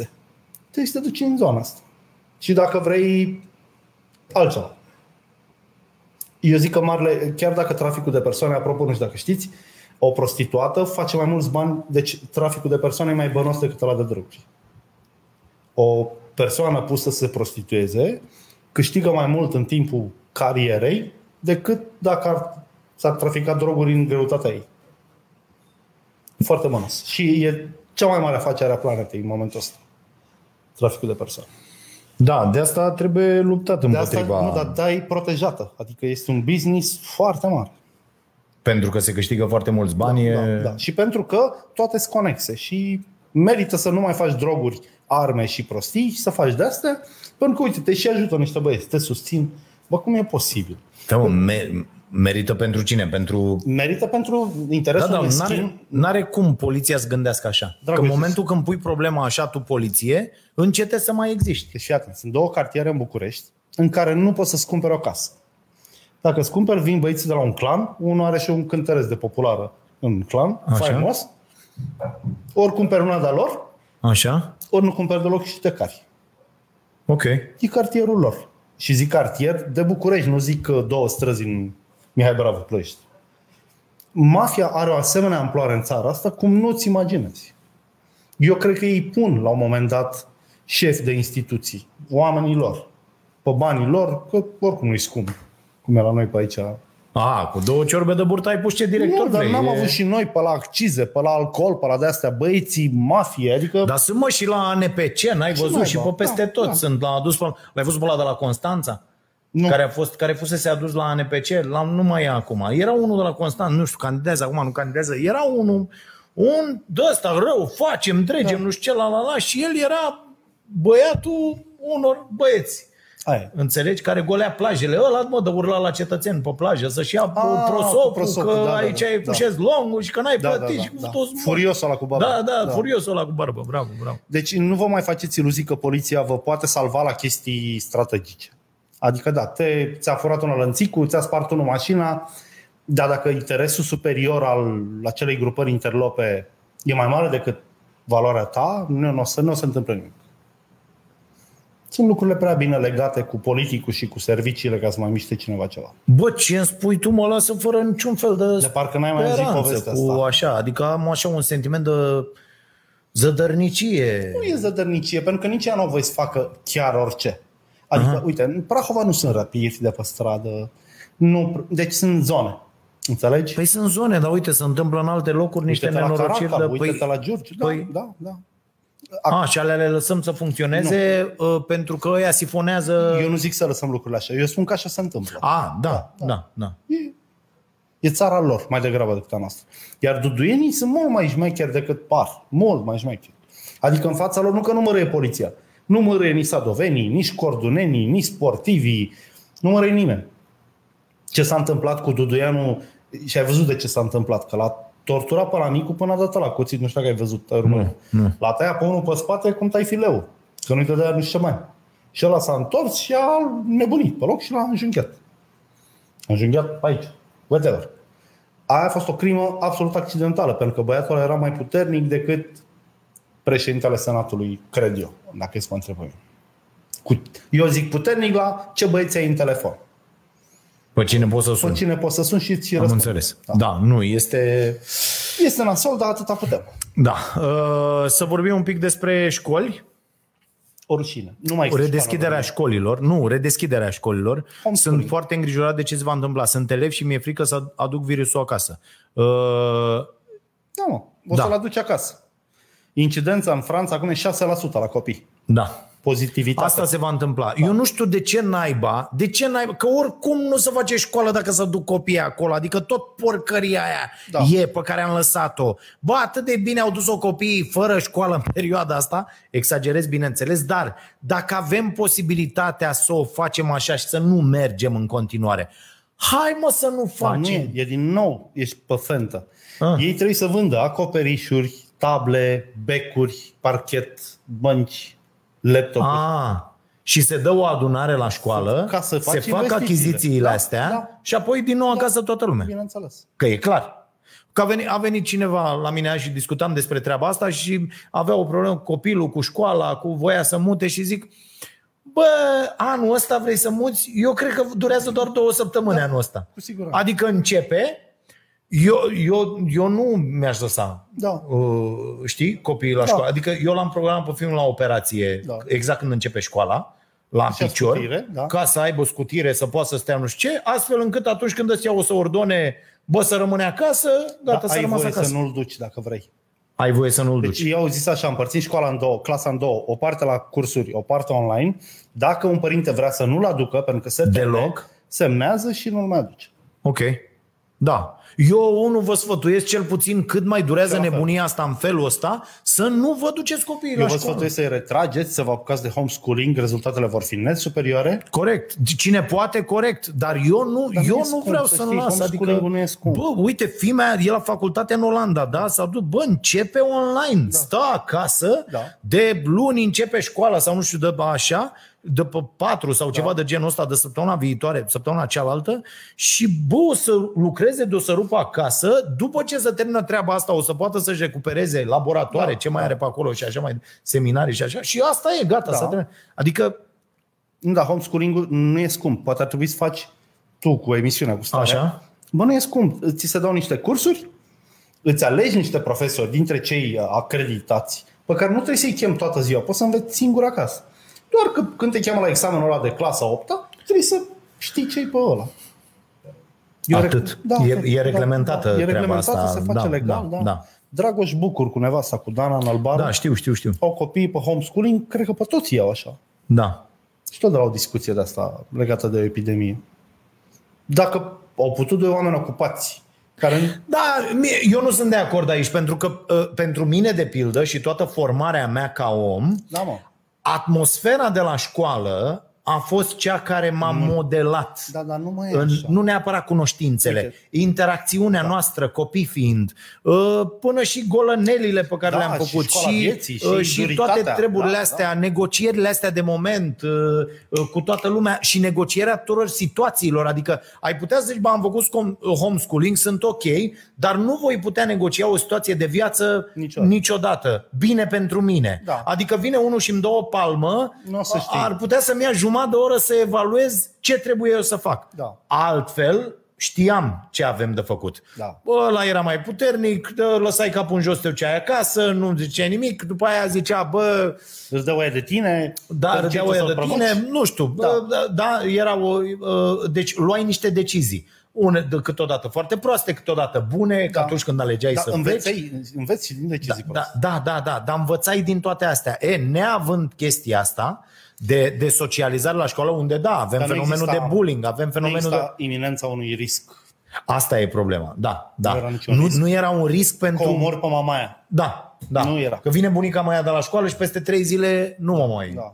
Trebuie să te duci în zona asta. Și dacă vrei altceva. Eu zic că marele, chiar dacă traficul de persoane, apropo, nu știu dacă știți, o prostituată face mai mulți bani, deci traficul de persoane e mai bănos decât ăla de droguri. O persoană pusă să se prostitueze câștigă mai mult în timpul carierei decât dacă ar, s-ar trafica droguri în greutatea ei. Foarte bănos. Și e cea mai mare afacere a planetei în momentul ăsta. Traficul de persoane. Da, de asta trebuie luptat împotriva... De asta, nu, dar da, e protejată. Adică este un business foarte mare. Pentru că se câștigă foarte mulți bani. Da, da, da. Și pentru că toate sunt conexe și merită să nu mai faci droguri, arme și prostii și să faci de astea, pentru că, uite, te și ajută niște băieți, te susțin. Bă, cum e posibil? Da, mă, me- merită pentru cine? Pentru... Merită pentru interesul da, da, n-are, n-are cum poliția să gândească așa. Dragă, că în momentul când pui problema așa, tu poliție, încete să mai existi. Și atent, sunt două cartiere în București în care nu poți să-ți cumperi o casă. Dacă îți cumperi, vin băieții de la un clan, unul are și un cântăresc de populară în clan, Așa. faimos, ori cumperi una de lor, Așa. ori nu cumperi deloc și te cari. Ok. E cartierul lor. Și zic cartier de București, nu zic două străzi în Mihai Bravo, Ploiești. Mafia are o asemenea amploare în țara asta cum nu-ți imaginezi. Eu cred că ei pun la un moment dat șef de instituții, oamenii lor, pe banii lor, că oricum nu-i scump cum e la noi pe aici. A, cu două ciorbe de burtă ai pus ce director Nu, dar vrei. n-am e... avut și noi pe la accize, pe la alcool, pe la de-astea, băieții, mafie, adică... Dar sunt mă și la ANPC, n-ai și văzut și pe peste da, tot. Da. Sunt la adus pe... L-ai văzut pe la de la Constanța? Nu. Care, a fost, care fusese adus la ANPC, la, nu mai e acum. Era unul de la Constanța, nu știu, candidează acum, nu candidează. Era unul, un de ăsta rău, facem, dregem, da. nu știu ce, la la la, și el era băiatul unor băieți. Aia. Înțelegi? Care golea plajele. Ăla, mă, de urla la cetățeni pe plajă să-și ia Ah, prosopul, prosopul, că da, da, aici da, ai da. cu longul și că n-ai Da, da, plătit da, și cu da. toți morți. Furios ăla cu barbă. Da, da, da, furiosul ăla cu barbă. Bravo, bravo, bravo. Deci nu vă mai faceți iluzii că poliția vă poate salva la chestii strategice. Adică da, te, ți-a furat unul lănțicul, ți-a spart unul mașina, dar dacă interesul superior al acelei grupări interlope e mai mare decât valoarea ta, nu, nu, o, să, nu o se întâmplă nimic. Sunt lucrurile prea bine legate cu politicul și cu serviciile ca să mai miște cineva ceva. Bă, ce îmi spui tu mă lasă fără niciun fel de, De parcă n-ai mai auzit speranță povestea cu asta. așa, adică am așa un sentiment de zădărnicie. Nu e zădărnicie, pentru că nici ea nu o voi să facă chiar orice. Adică, uh-huh. uite, în Prahova nu sunt răpiri de pe stradă, nu, deci sunt zone. Înțelegi? Păi sunt zone, dar uite, se întâmplă în alte locuri niște uite-te la nenorociri. Caracal, de, uite-te la Giurgiu. Da, păi- da, da. A, și alea le lăsăm să funcționeze uh, pentru că ăia sifonează... Eu nu zic să lăsăm lucrurile așa. Eu spun că așa se întâmplă. A, da, da, da. E țara lor mai degrabă decât a noastră. Iar duduienii sunt mult mai șmecheri decât par. Mult mai șmecheri. Adică în fața lor nu că nu mărâie poliția. Nu mărâie nici sadovenii, nici cordunenii, nici sportivii. Nu mărâie nimeni. Ce s-a întâmplat cu Duduianu și ai văzut de ce s-a întâmplat, că l-a torturat pe la micu până a dat la cuțit, nu știu dacă ai văzut urmă. L-a tăiat pe unul pe spate cum tai fileu, că nu-i dădea nu știu ce mai. Și ăla s-a întors și a nebunit pe loc și l-a înjunghiat. A înjunghiat pe aici, whatever. Aia a fost o crimă absolut accidentală, pentru că băiatul ăla era mai puternic decât președintele Senatului, cred eu, dacă e să mă întreb pe mine. Cu, eu zic puternic la ce băieți ai în telefon. Pe cine poți să Pe suni? cine poți să suni și ți Am răspunde. înțeles. Da, nu, este... Este nasol, dar atâta putem. Da. Uh, Să vorbim un pic despre școli. O rușine. Nu mai există Redeschiderea școlilor. Nu, redeschiderea școlilor. Homeschooling. Sunt foarte îngrijorat de ce se va întâmpla. Sunt elevi și mi-e frică să aduc virusul acasă. Uh, Da, mă. O Da. să-l aduci acasă. Incidența în Franța acum e 6% la copii. Da. Pozitivitate. Asta se va întâmpla. Eu nu știu de ce naiba, de ce naiba, că oricum nu se face școală dacă să duc copiii acolo, adică tot porcăria aia Da. da. e pe care am lăsat-o. Bă, atât de bine au dus-o copiii fără școală în perioada asta, exagerez bineînțeles, dar dacă avem posibilitatea să o facem așa și să nu mergem în continuare, hai mă să nu Dar nu facem. e, e din nou, ești pe fentă. Ah. Ei trebuie să vândă acoperișuri, table, becuri, parchet, bănci, laptopuri. Ah, și se dă o adunare la școală, Ca să se faci fac investițiile. achizițiile Da, astea da. și apoi din nou acasă toată lumea. Bineînțeles. Că e clar. Că a venit, a venit cineva la mine azi și discutam despre treaba asta și avea o problemă cu copilul, cu școala, cu voia să mute și zic Bă, anul ăsta vrei să muți? Eu cred că durează doar două săptămâni da, anul ăsta. cu siguranță. Adică începe, eu, eu, eu nu mi-aș lăsa, Da. uh, știi, copiii la Da. școală. Adică eu l-am programat pe fiul la operație Da. exact când începe școala, la Și a picior, scutire, da. ca să aibă scutire, să poată să stea nu știu ce, astfel încât atunci când îți iau o să ordone, bă, să rămâne acasă, gata, Dar să ai rămas voie acasă. să nu-l duci dacă vrei. Ai voie să nu-l Deci duci. eu au zis așa, împărțim școala în două, clasa în două, o parte la cursuri, o parte online. Dacă un părinte vrea să nu-l aducă, pentru că se teme, Deloc? semnează și nu-l mai aduce. Ok. Da. Eu, unul, vă sfătuiesc cel puțin cât mai durează Și la fel. nebunia asta în felul ăsta, să nu vă duceți copiii Eu la vă școală. sfătuiesc să-i retrageți, să vă apucați de homeschooling, rezultatele vor fi net superioare. Corect. Cine poate, corect. Dar eu nu, Dar nu eu e nu scump, vreau să să-l știi, las. Adică, homeschooling-ul nu e scump. bă, uite, fimea e la facultate în Olanda, da? S-a dus, bă, începe online. Da. Stă acasă, Da. de luni începe școala sau nu știu, de așa, de pe patru sau ceva de genul ăsta de săptămâna viitoare, săptămâna cealaltă și bă, o să lucreze de o să rupă acasă, după ce se termină treaba asta o să poată să-și recupereze laboratoare, Da, ce mai are pe acolo și așa mai seminarii și așa și asta e, gata, Da. s-a terminat. Adică Nu, dar homeschooling-ul nu e scump. Poate ar trebui să faci tu cu emisiunea, cu starea. Așa. Bă, nu e scump. Ți se dau niște cursuri, îți alegi niște profesori dintre cei uh, acreditați, pe care nu trebuie să-i chem toată ziua, poți să înveți singur acasă. Doar că când te cheamă la examenul ăla de clasa 8 trebuie să știi ce-i pe ăla. Eu Atât. E- e reglementată E treaba reglementată, asta. se face Da, legal, da, da, da. Dragoș Bucur cu nevasta, cu Dana în Albar, Da, știu, știu, știu. au copii pe homeschooling, cred că pe toți iau așa. Da. Și tot de la o discuție de asta legată de epidemie. Dacă au putut doi oameni ocupați Care... Da, mie- eu nu sunt de acord aici, pentru că uh, pentru mine, de pildă, și toată formarea mea ca om, Da, mă. Atmosfera de la școală a fost cea care m-a modelat. Da, dar nu mai e În, așa. nu neapărat cunoștințele, Uite. interacțiunea da. noastră, copii fiind, uh, până și golănelile pe care Da, le-am și făcut școala vieții, și uh, și toate duritatea. treburile Da, astea, negocierile astea de moment uh, uh, cu toată lumea și negocierea tuturor situațiilor. Adică ai putea să zici, bă, am făcut scom- homeschooling, sunt ok, dar nu voi putea negocia o situație de viață Niciodată. niciodată. Bine pentru mine. Da. Adică vine unul și îmi dă o palmă, Nu o să știi. ar putea să-mi ia jumătate de oră să evaluez ce trebuie eu să fac. Da. Altfel, știam ce avem de făcut. Da. Bă, ăla era mai puternic, dă, lăsai capul în jos, te duceai acasă, nu zicea nimic, după aia zicea, bă, Îți dă oaie de tine. da, te râdea duceai tu oia să-l de provoci. tine, nu știu, Da. da, da era o, uh, deci luai niște decizii. Une, de câteodată foarte proaste, câteodată bune, da. Da. că atunci când alegeai Da, să pleci. înveți, înveți și din decizii Da, proaste. da, da, da, dar învățai din toate astea. E, neavând chestia asta de, de socializare la școală, unde da, avem Dar nu fenomenul exista- de bullying, avem Nu fenomenul de... exista iminența unui risc. Asta e problema, da, da. Nu era niciun nu, risc. nu era un risc Că pentru... omor pe mama aia. Da, da. Nu era. Că vine bunica mea de la școală și peste trei zile nu mă mai... Da.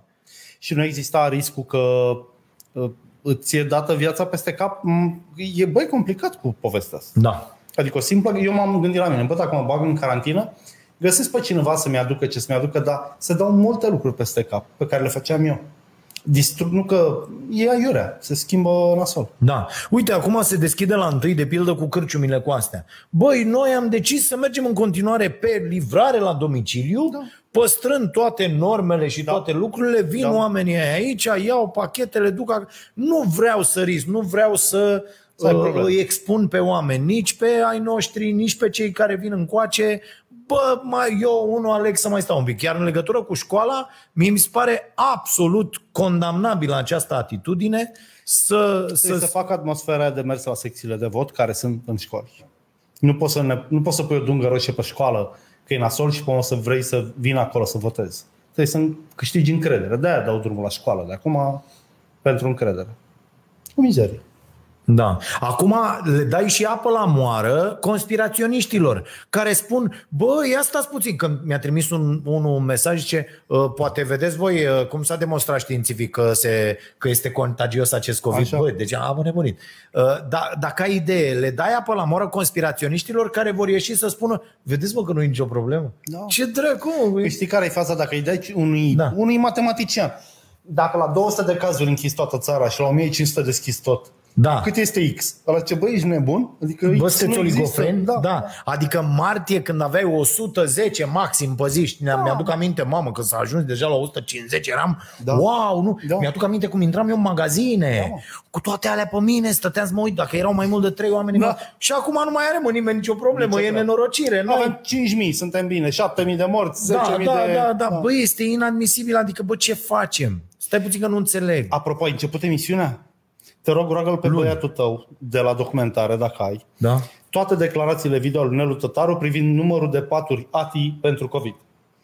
Și nu exista riscul că uh, îți e dată viața peste cap. M, E băi complicat cu povestea asta. Da. Adică o simplă, eu m-am gândit la mine, bă, dacă mă bag în carantină, găsesc pe cineva să-mi aducă ce să-mi aducă, dar se dau multe lucruri peste cap pe care le făceam eu. Distrug, nu că e aiurea, se schimbă nasol. Da. Uite, acum se deschide la întâi, de pildă, cu cârciumile cu astea. Băi, noi am decis să mergem în continuare pe livrare la domiciliu, da. păstrând toate normele și da. toate lucrurile, vin Da. da. oamenii aici, iau pachetele, duc... ac- Nu vreau să risc, nu vreau să Să ai uh, probleme. îi expun pe oameni, nici pe ai noștri, nici pe cei care vin încoace. Bă, mai, eu unul aleg să mai stau un pic. Iar în legătură cu școala, mie mi se pare absolut condamnabilă această atitudine să, Să, să să facă atmosfera de mers la secțiile de vot care sunt în școli. Nu poți să, ne, nu poți să pui o dungă roșie pe școală că e nasol și pe urmă să vrei să vină acolo să votezi. Trebuie să câștigi încredere. De-aia dau drumul la școală. De acum pentru încredere. O mizerie. Da. Acum le dai și apă la moară conspiraționiștilor care spun, bă, ia stați puțin, că mi-a trimis un, unul un mesaj, zice, "Uh, poate vedeți voi uh, cum s-a demonstrat științific că, se, că este contagios acest COVID. Așa. Bă, deci am nebunit. Uh, Da, dacă ai idee, le dai apă la moară conspiraționiștilor care vor ieși să spună, vedeți mă că nu e nicio problemă. Da. Ce dracu? Păi știi care e faza dacă îi dai unui, Da. da. unui matematician? Dacă la 200 de cazuri închis toată țara și la 1500 deschis tot, Da. cât este X? Ăla ce băi, ești nebun? Adică Bă, X sunteți nu există. oligofreni? Da. da. Adică în martie, când aveai 110 maxim pe zi, și da. mi-aduc aminte, mamă, că s-a ajuns deja la 150, eram, da. Da. wow, nu? Da. Da. Mi-aduc aminte cum intram eu în magazine, Da, da, mă. cu toate alea pe mine, stăteam să mă uit, dacă erau mai mult de trei oameni. Da. Da. Și acum nu mai are mă nimeni nicio problemă, Nicio e treabă. nenorocire. Noi... Avem 5.000, suntem bine, 7.000 de morți, 10.000 Da, da, de... da, da, băi, este inadmisibil, adică, bă, ce facem? Stai puțin că nu înțeleg. Apropo, ai început emisiunea? Te rog, roagă-l pe Luni. băiatul tău de la documentare, dacă ai. Da? Toate declarațiile video al lui Nelu Tătaru privind numărul de paturi ATI pentru COVID.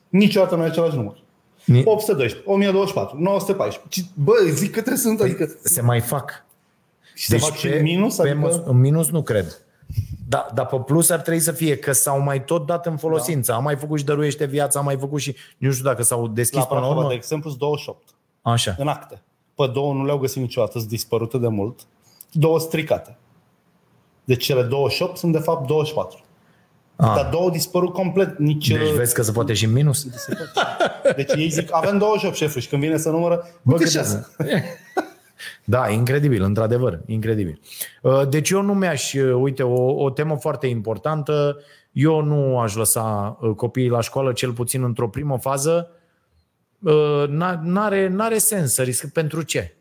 Niciodată nu e același număr. Ni- 812, 1024, 914. Ci- Bă, zic că trebuie sunt, adică... Se mai fac. Și se fac și în minus, pe adică... măs- în minus nu cred. Da, dar pe plus ar trebui să fie că s-au mai tot dat în folosință. Am mai făcut și dăruiește viața, am mai făcut și... Nu știu dacă s-au deschis La până la Prahova, urmă. de exemplu, sunt 28 Așa. în acte. Pe două nu le-au găsit niciodată, sunt dispărute de mult. Două stricate. Deci cele 28 sunt de fapt 24. Ah. Dar două dispărut complet. Nici, Deci vezi că se poate și în minus? Deci ei zic, avem 28 șefuri și când vine să numără, Bă, uite cât și de- asta. Da, incredibil, într-adevăr, incredibil. Uh, Deci eu nu mi-aș, uh, uite, o, o temă foarte importantă, eu nu aș lăsa uh, copiii la școală, cel puțin într-o primă fază, Uh, n- n-are, n-are sens să risc. Pentru ce?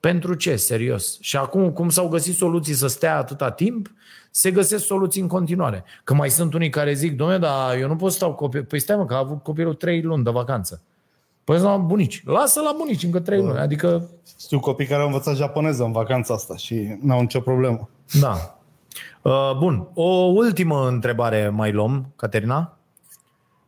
Pentru ce, serios? Și acum, cum s-au găsit soluții să stea atâta timp, se găsesc soluții în continuare. Că mai sunt unii care zic, domnule, dar eu nu pot să stau copil. Păi stai mă, că a avut copilul trei luni de vacanță. Păi la bunici. Lasă la bunici încă trei luni. Adică, Știu copii care au învățat japoneză în vacanța asta și n-au nicio problemă. da. Uh, Bun. O ultimă întrebare mai luăm, Caterina.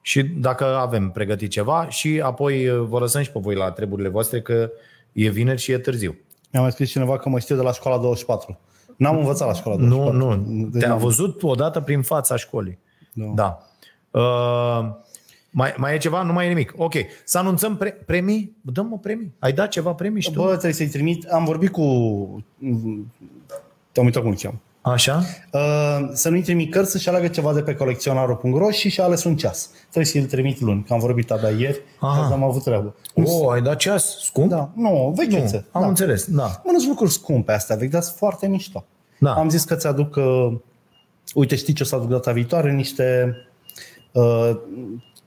Și dacă avem pregătit ceva și apoi uh, vă lăsăm și pe voi la treburile voastre că e vineri și e târziu. Mi-a mai scris cineva că mă știe de la școala 24. N-am învățat la școală de Nu, sport. nu. Deci Te-am n-am- văzut odată prin fața școlii. Nu. Da. Uh, mai, mai e ceva? Nu mai e nimic. Ok. Să anunțăm pre- premii? Dăm o premii. Ai dat ceva premii și tu? Bă, trebuie să-i trimit. Am vorbit cu... Te-am uitat cum îl cheamă. Așa? Uh, să nu-i trimit cărți să-și aleagă ceva de pe colecționarul.ro și și-a ales un ceas. Trebuie să-i trimit luni, că am vorbit abia ieri Aha. și azi am avut treabă. Oh, ai dat ceas scump? Da, nu, vechețe. Nu, am da. înțeles, da. Mă, nu sunt lucruri scumpe astea, vechi, dar sunt foarte mișto. Da. Am zis că ți-aduc, uh, uite, știi ce o să aduc data viitoare? Niște, uh,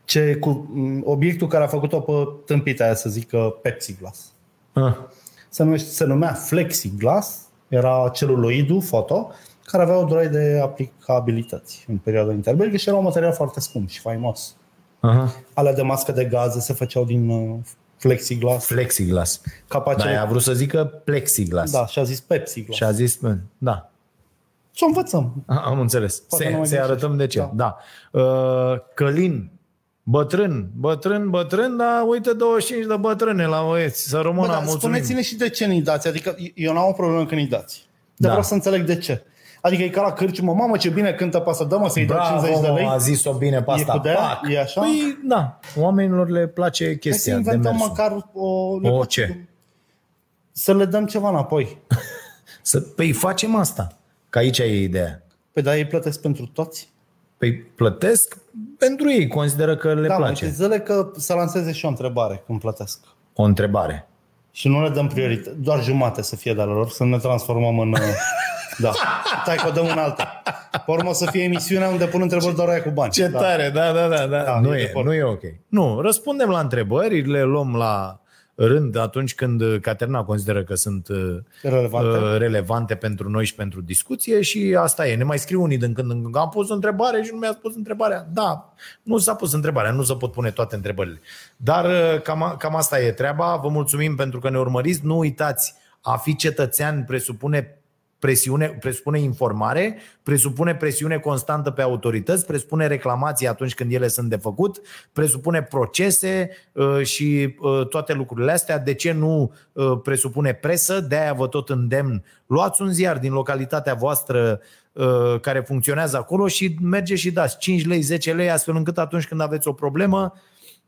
ce, cu, m, obiectul care a făcut-o pe tâmpita aia, să zică Pepsi Glass. Ah. Se, numește, se numea Flexiglass, era celuloidul foto, care avea o durată de aplicabilități în perioada interbelică și era un material foarte scump și faimos. Aha. Alea de mască de gaze se făceau din uh, Flexiglass. Flexiglas. Capace... Da, a vrut să zică plexiglas. da, și a zis Pepsi Glass. Și a zis, bă, da, Să o învățăm. A- Am înțeles. Poate Se, nu mai să-i greșești. arătăm de ce. Da. Da. da. Uh, Călin, bătrân, bătrân, bătrân, dar uite 25 de bătrâne la băieți. Să rămână, Bă, dar mulțumim. spuneți-ne și de ce ne dați. Adică eu n-am o problemă când îi dați. Dar Da. vreau să înțeleg de ce. Adică e ca la cârciumă, mamă ce bine cântă pe asta, dă-mă să-i dau Bravo, 50 de lei. a zis-o bine pe E asta. cu de-aia? Pac. E așa? Păi, da, oamenilor le place Hai să chestia de inventăm mersul. măcar o... le O place- ce? Să le dăm ceva înapoi. Să, păi facem asta, că aici e ideea. Păi dar ei plătesc pentru toți? Păi plătesc pentru ei, consideră că le da, mă, place. și zile că să lanseze și o întrebare când plătesc. O întrebare. Și nu le dăm prioritate, doar jumate să fie de ale lor, să ne transformăm în... uh, Da. Stai că o dăm în alta. Pe urmă o să fie emisiunea unde pun întrebări doar aia cu bani. Ce da. tare, da, da, da. da. Da, nu, e de e, acord. nu e ok. Nu, răspundem la întrebări, le luăm la rând atunci când Caterina consideră că sunt uh, Relevante. uh, relevante pentru noi și pentru discuție și asta e. Ne mai scriu unii din când în când. Am pus o întrebare și nu mi-a spus întrebarea. Da, nu s-a pus întrebarea, nu se pot pune toate întrebările. Dar uh, cam, a- cam asta e treaba. Vă mulțumim pentru că ne urmăriți. Nu uitați, a fi cetățean presupune presiune, presupune informare, presupune presiune constantă pe autorități, presupune reclamații atunci când ele sunt de făcut, presupune procese uh, și uh, toate lucrurile astea. De ce nu uh, presupune presă? De-aia vă tot îndemn. Luați un ziar din localitatea voastră uh, care funcționează acolo și merge și dați 5 lei, 10 lei, astfel încât atunci când aveți o problemă,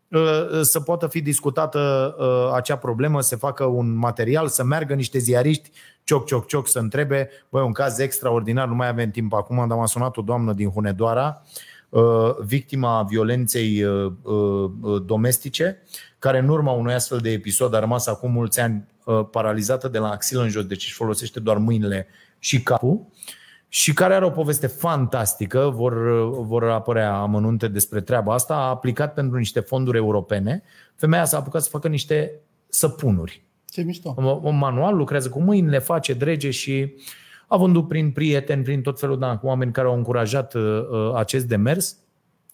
uh, să poată fi discutată uh, acea problemă, să facă un material, să meargă niște ziariști, cioc, cioc, cioc, să întrebe. Băi, un caz extraordinar, nu mai avem timp acum, dar m-a sunat o doamnă din Hunedoara, uh, victima violenței uh, uh, domestice, care în urma unui astfel de episod a rămas acum mulți ani uh, paralizată de la axilă în jos, deci își folosește doar mâinile și capul și care are o poveste fantastică, vor, vor apărea amănunte despre treaba asta, a aplicat pentru niște fonduri europene. Femeia s-a apucat să facă niște săpunuri. Ce mișto. Un un manual, lucrează cu mâinile, face drege și a vândut prin prieteni, prin tot felul de oameni care au încurajat uh, uh, acest demers.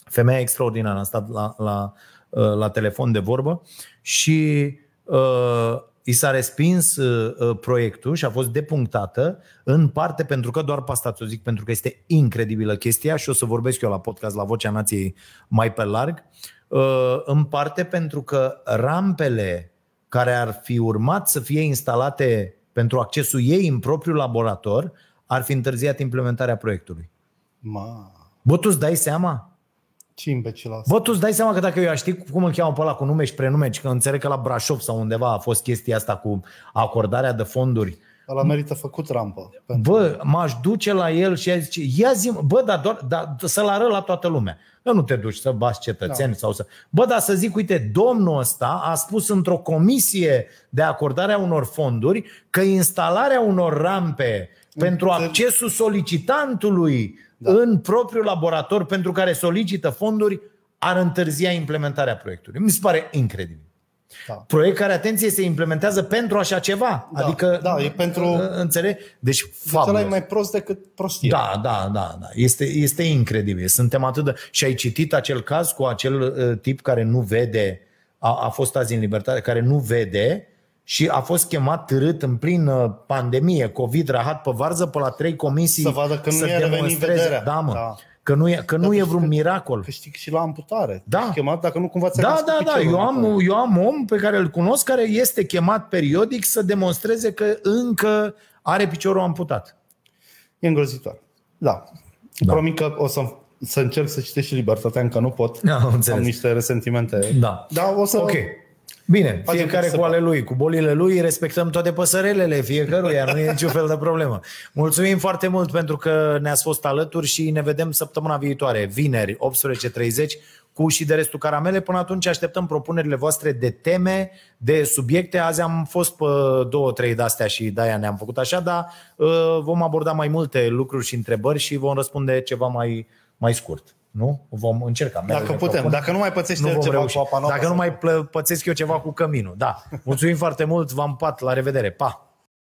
Femeia extraordinară, a stat la, la, uh, la telefon de vorbă și uh, i s-a respins uh, uh, proiectul și a fost depunctată în parte pentru că, doar pe asta ți-o zic, pentru că este incredibilă chestia și o să vorbesc eu la podcast la Vocea Nației mai pe larg, uh, în parte pentru că rampele care ar fi urmat să fie instalate pentru accesul ei în propriul laborator ar fi întârziat implementarea proiectului. Ma, Bă, tu îți dai seama? ce imbecil asta. Bă, tu îți dai seama că dacă eu aș ști cum îl cheamă pe ăla cu nume și prenume, că înțeleg că la Brașov sau undeva a fost chestia asta cu acordarea de fonduri. Ăla merită făcut rampă. Pentru... Bă, m-aș duce la el și aș zice, ia zi, bă, dar doar, dar să-l arăt la toată lumea. Că nu te duci să bați cetățeni da. sau să... Bă, dar să zic, uite, domnul ăsta a spus într-o comisie de acordare a unor fonduri că instalarea unor rampe pentru accesul solicitantului da. în propriul laborator pentru care solicită fonduri ar întârzia implementarea proiectului. Mi se pare incredibil. Da. Proiect care, atenție, se implementează pentru așa ceva. Da, adică, da, e pentru- Înțeleg? Deci, Deci ăla e fabulos. mai prost decât prostie. Da, da, da, da. Este, este incredibil. Suntem atât de... Și ai citit acel caz cu acel uh, tip care nu vede, a, a fost azi în libertate, care nu vede și a fost chemat târât în plină pandemie, COVID, rahat pe varză, pe la trei comisii Să vadă că nu să i-a revenit demonstreze. vederea. Da, mă. Da. Că nu e, că nu Dar e tu vreun știi că- miracol. Câștig și la amputare. Da. Ești chemat dacă nu cumva ți-a Da, căscut da, da. piciorul Eu am, acolo. eu am om pe care îl cunosc care este chemat periodic să demonstreze că încă are piciorul amputat. E îngrozitor. Da. da. Promit că o să, să încerc să citesc și Libertatea, încă nu pot. Da, am înțeles. Am niște resentimente. Da. Da, o să... Ok. Bine, Facem fiecare cât se cu ale poate. lui, cu bolile lui, respectăm toate păsărelele fiecăruia, nu e niciun fel de problemă. Mulțumim foarte mult pentru că ne-ați fost alături și ne vedem săptămâna viitoare, vineri, 18.30, cu și de restul caramele. Până atunci așteptăm propunerile voastre de teme, de subiecte. Azi am fost pe două, trei de-astea și de-aia ne-am făcut așa, dar uh, vom aborda mai multe lucruri și întrebări și vom răspunde ceva mai, mai scurt. Nu? Vom încerca. mereu Dacă ne putem. propun. Dacă nu mai pățește nu vom ceva reuși. cu apa noapte Dacă nu sau- mai plă- pățesc eu ceva cu căminul. Da. Mulțumim foarte mult, v-am pat, la revedere. Pa!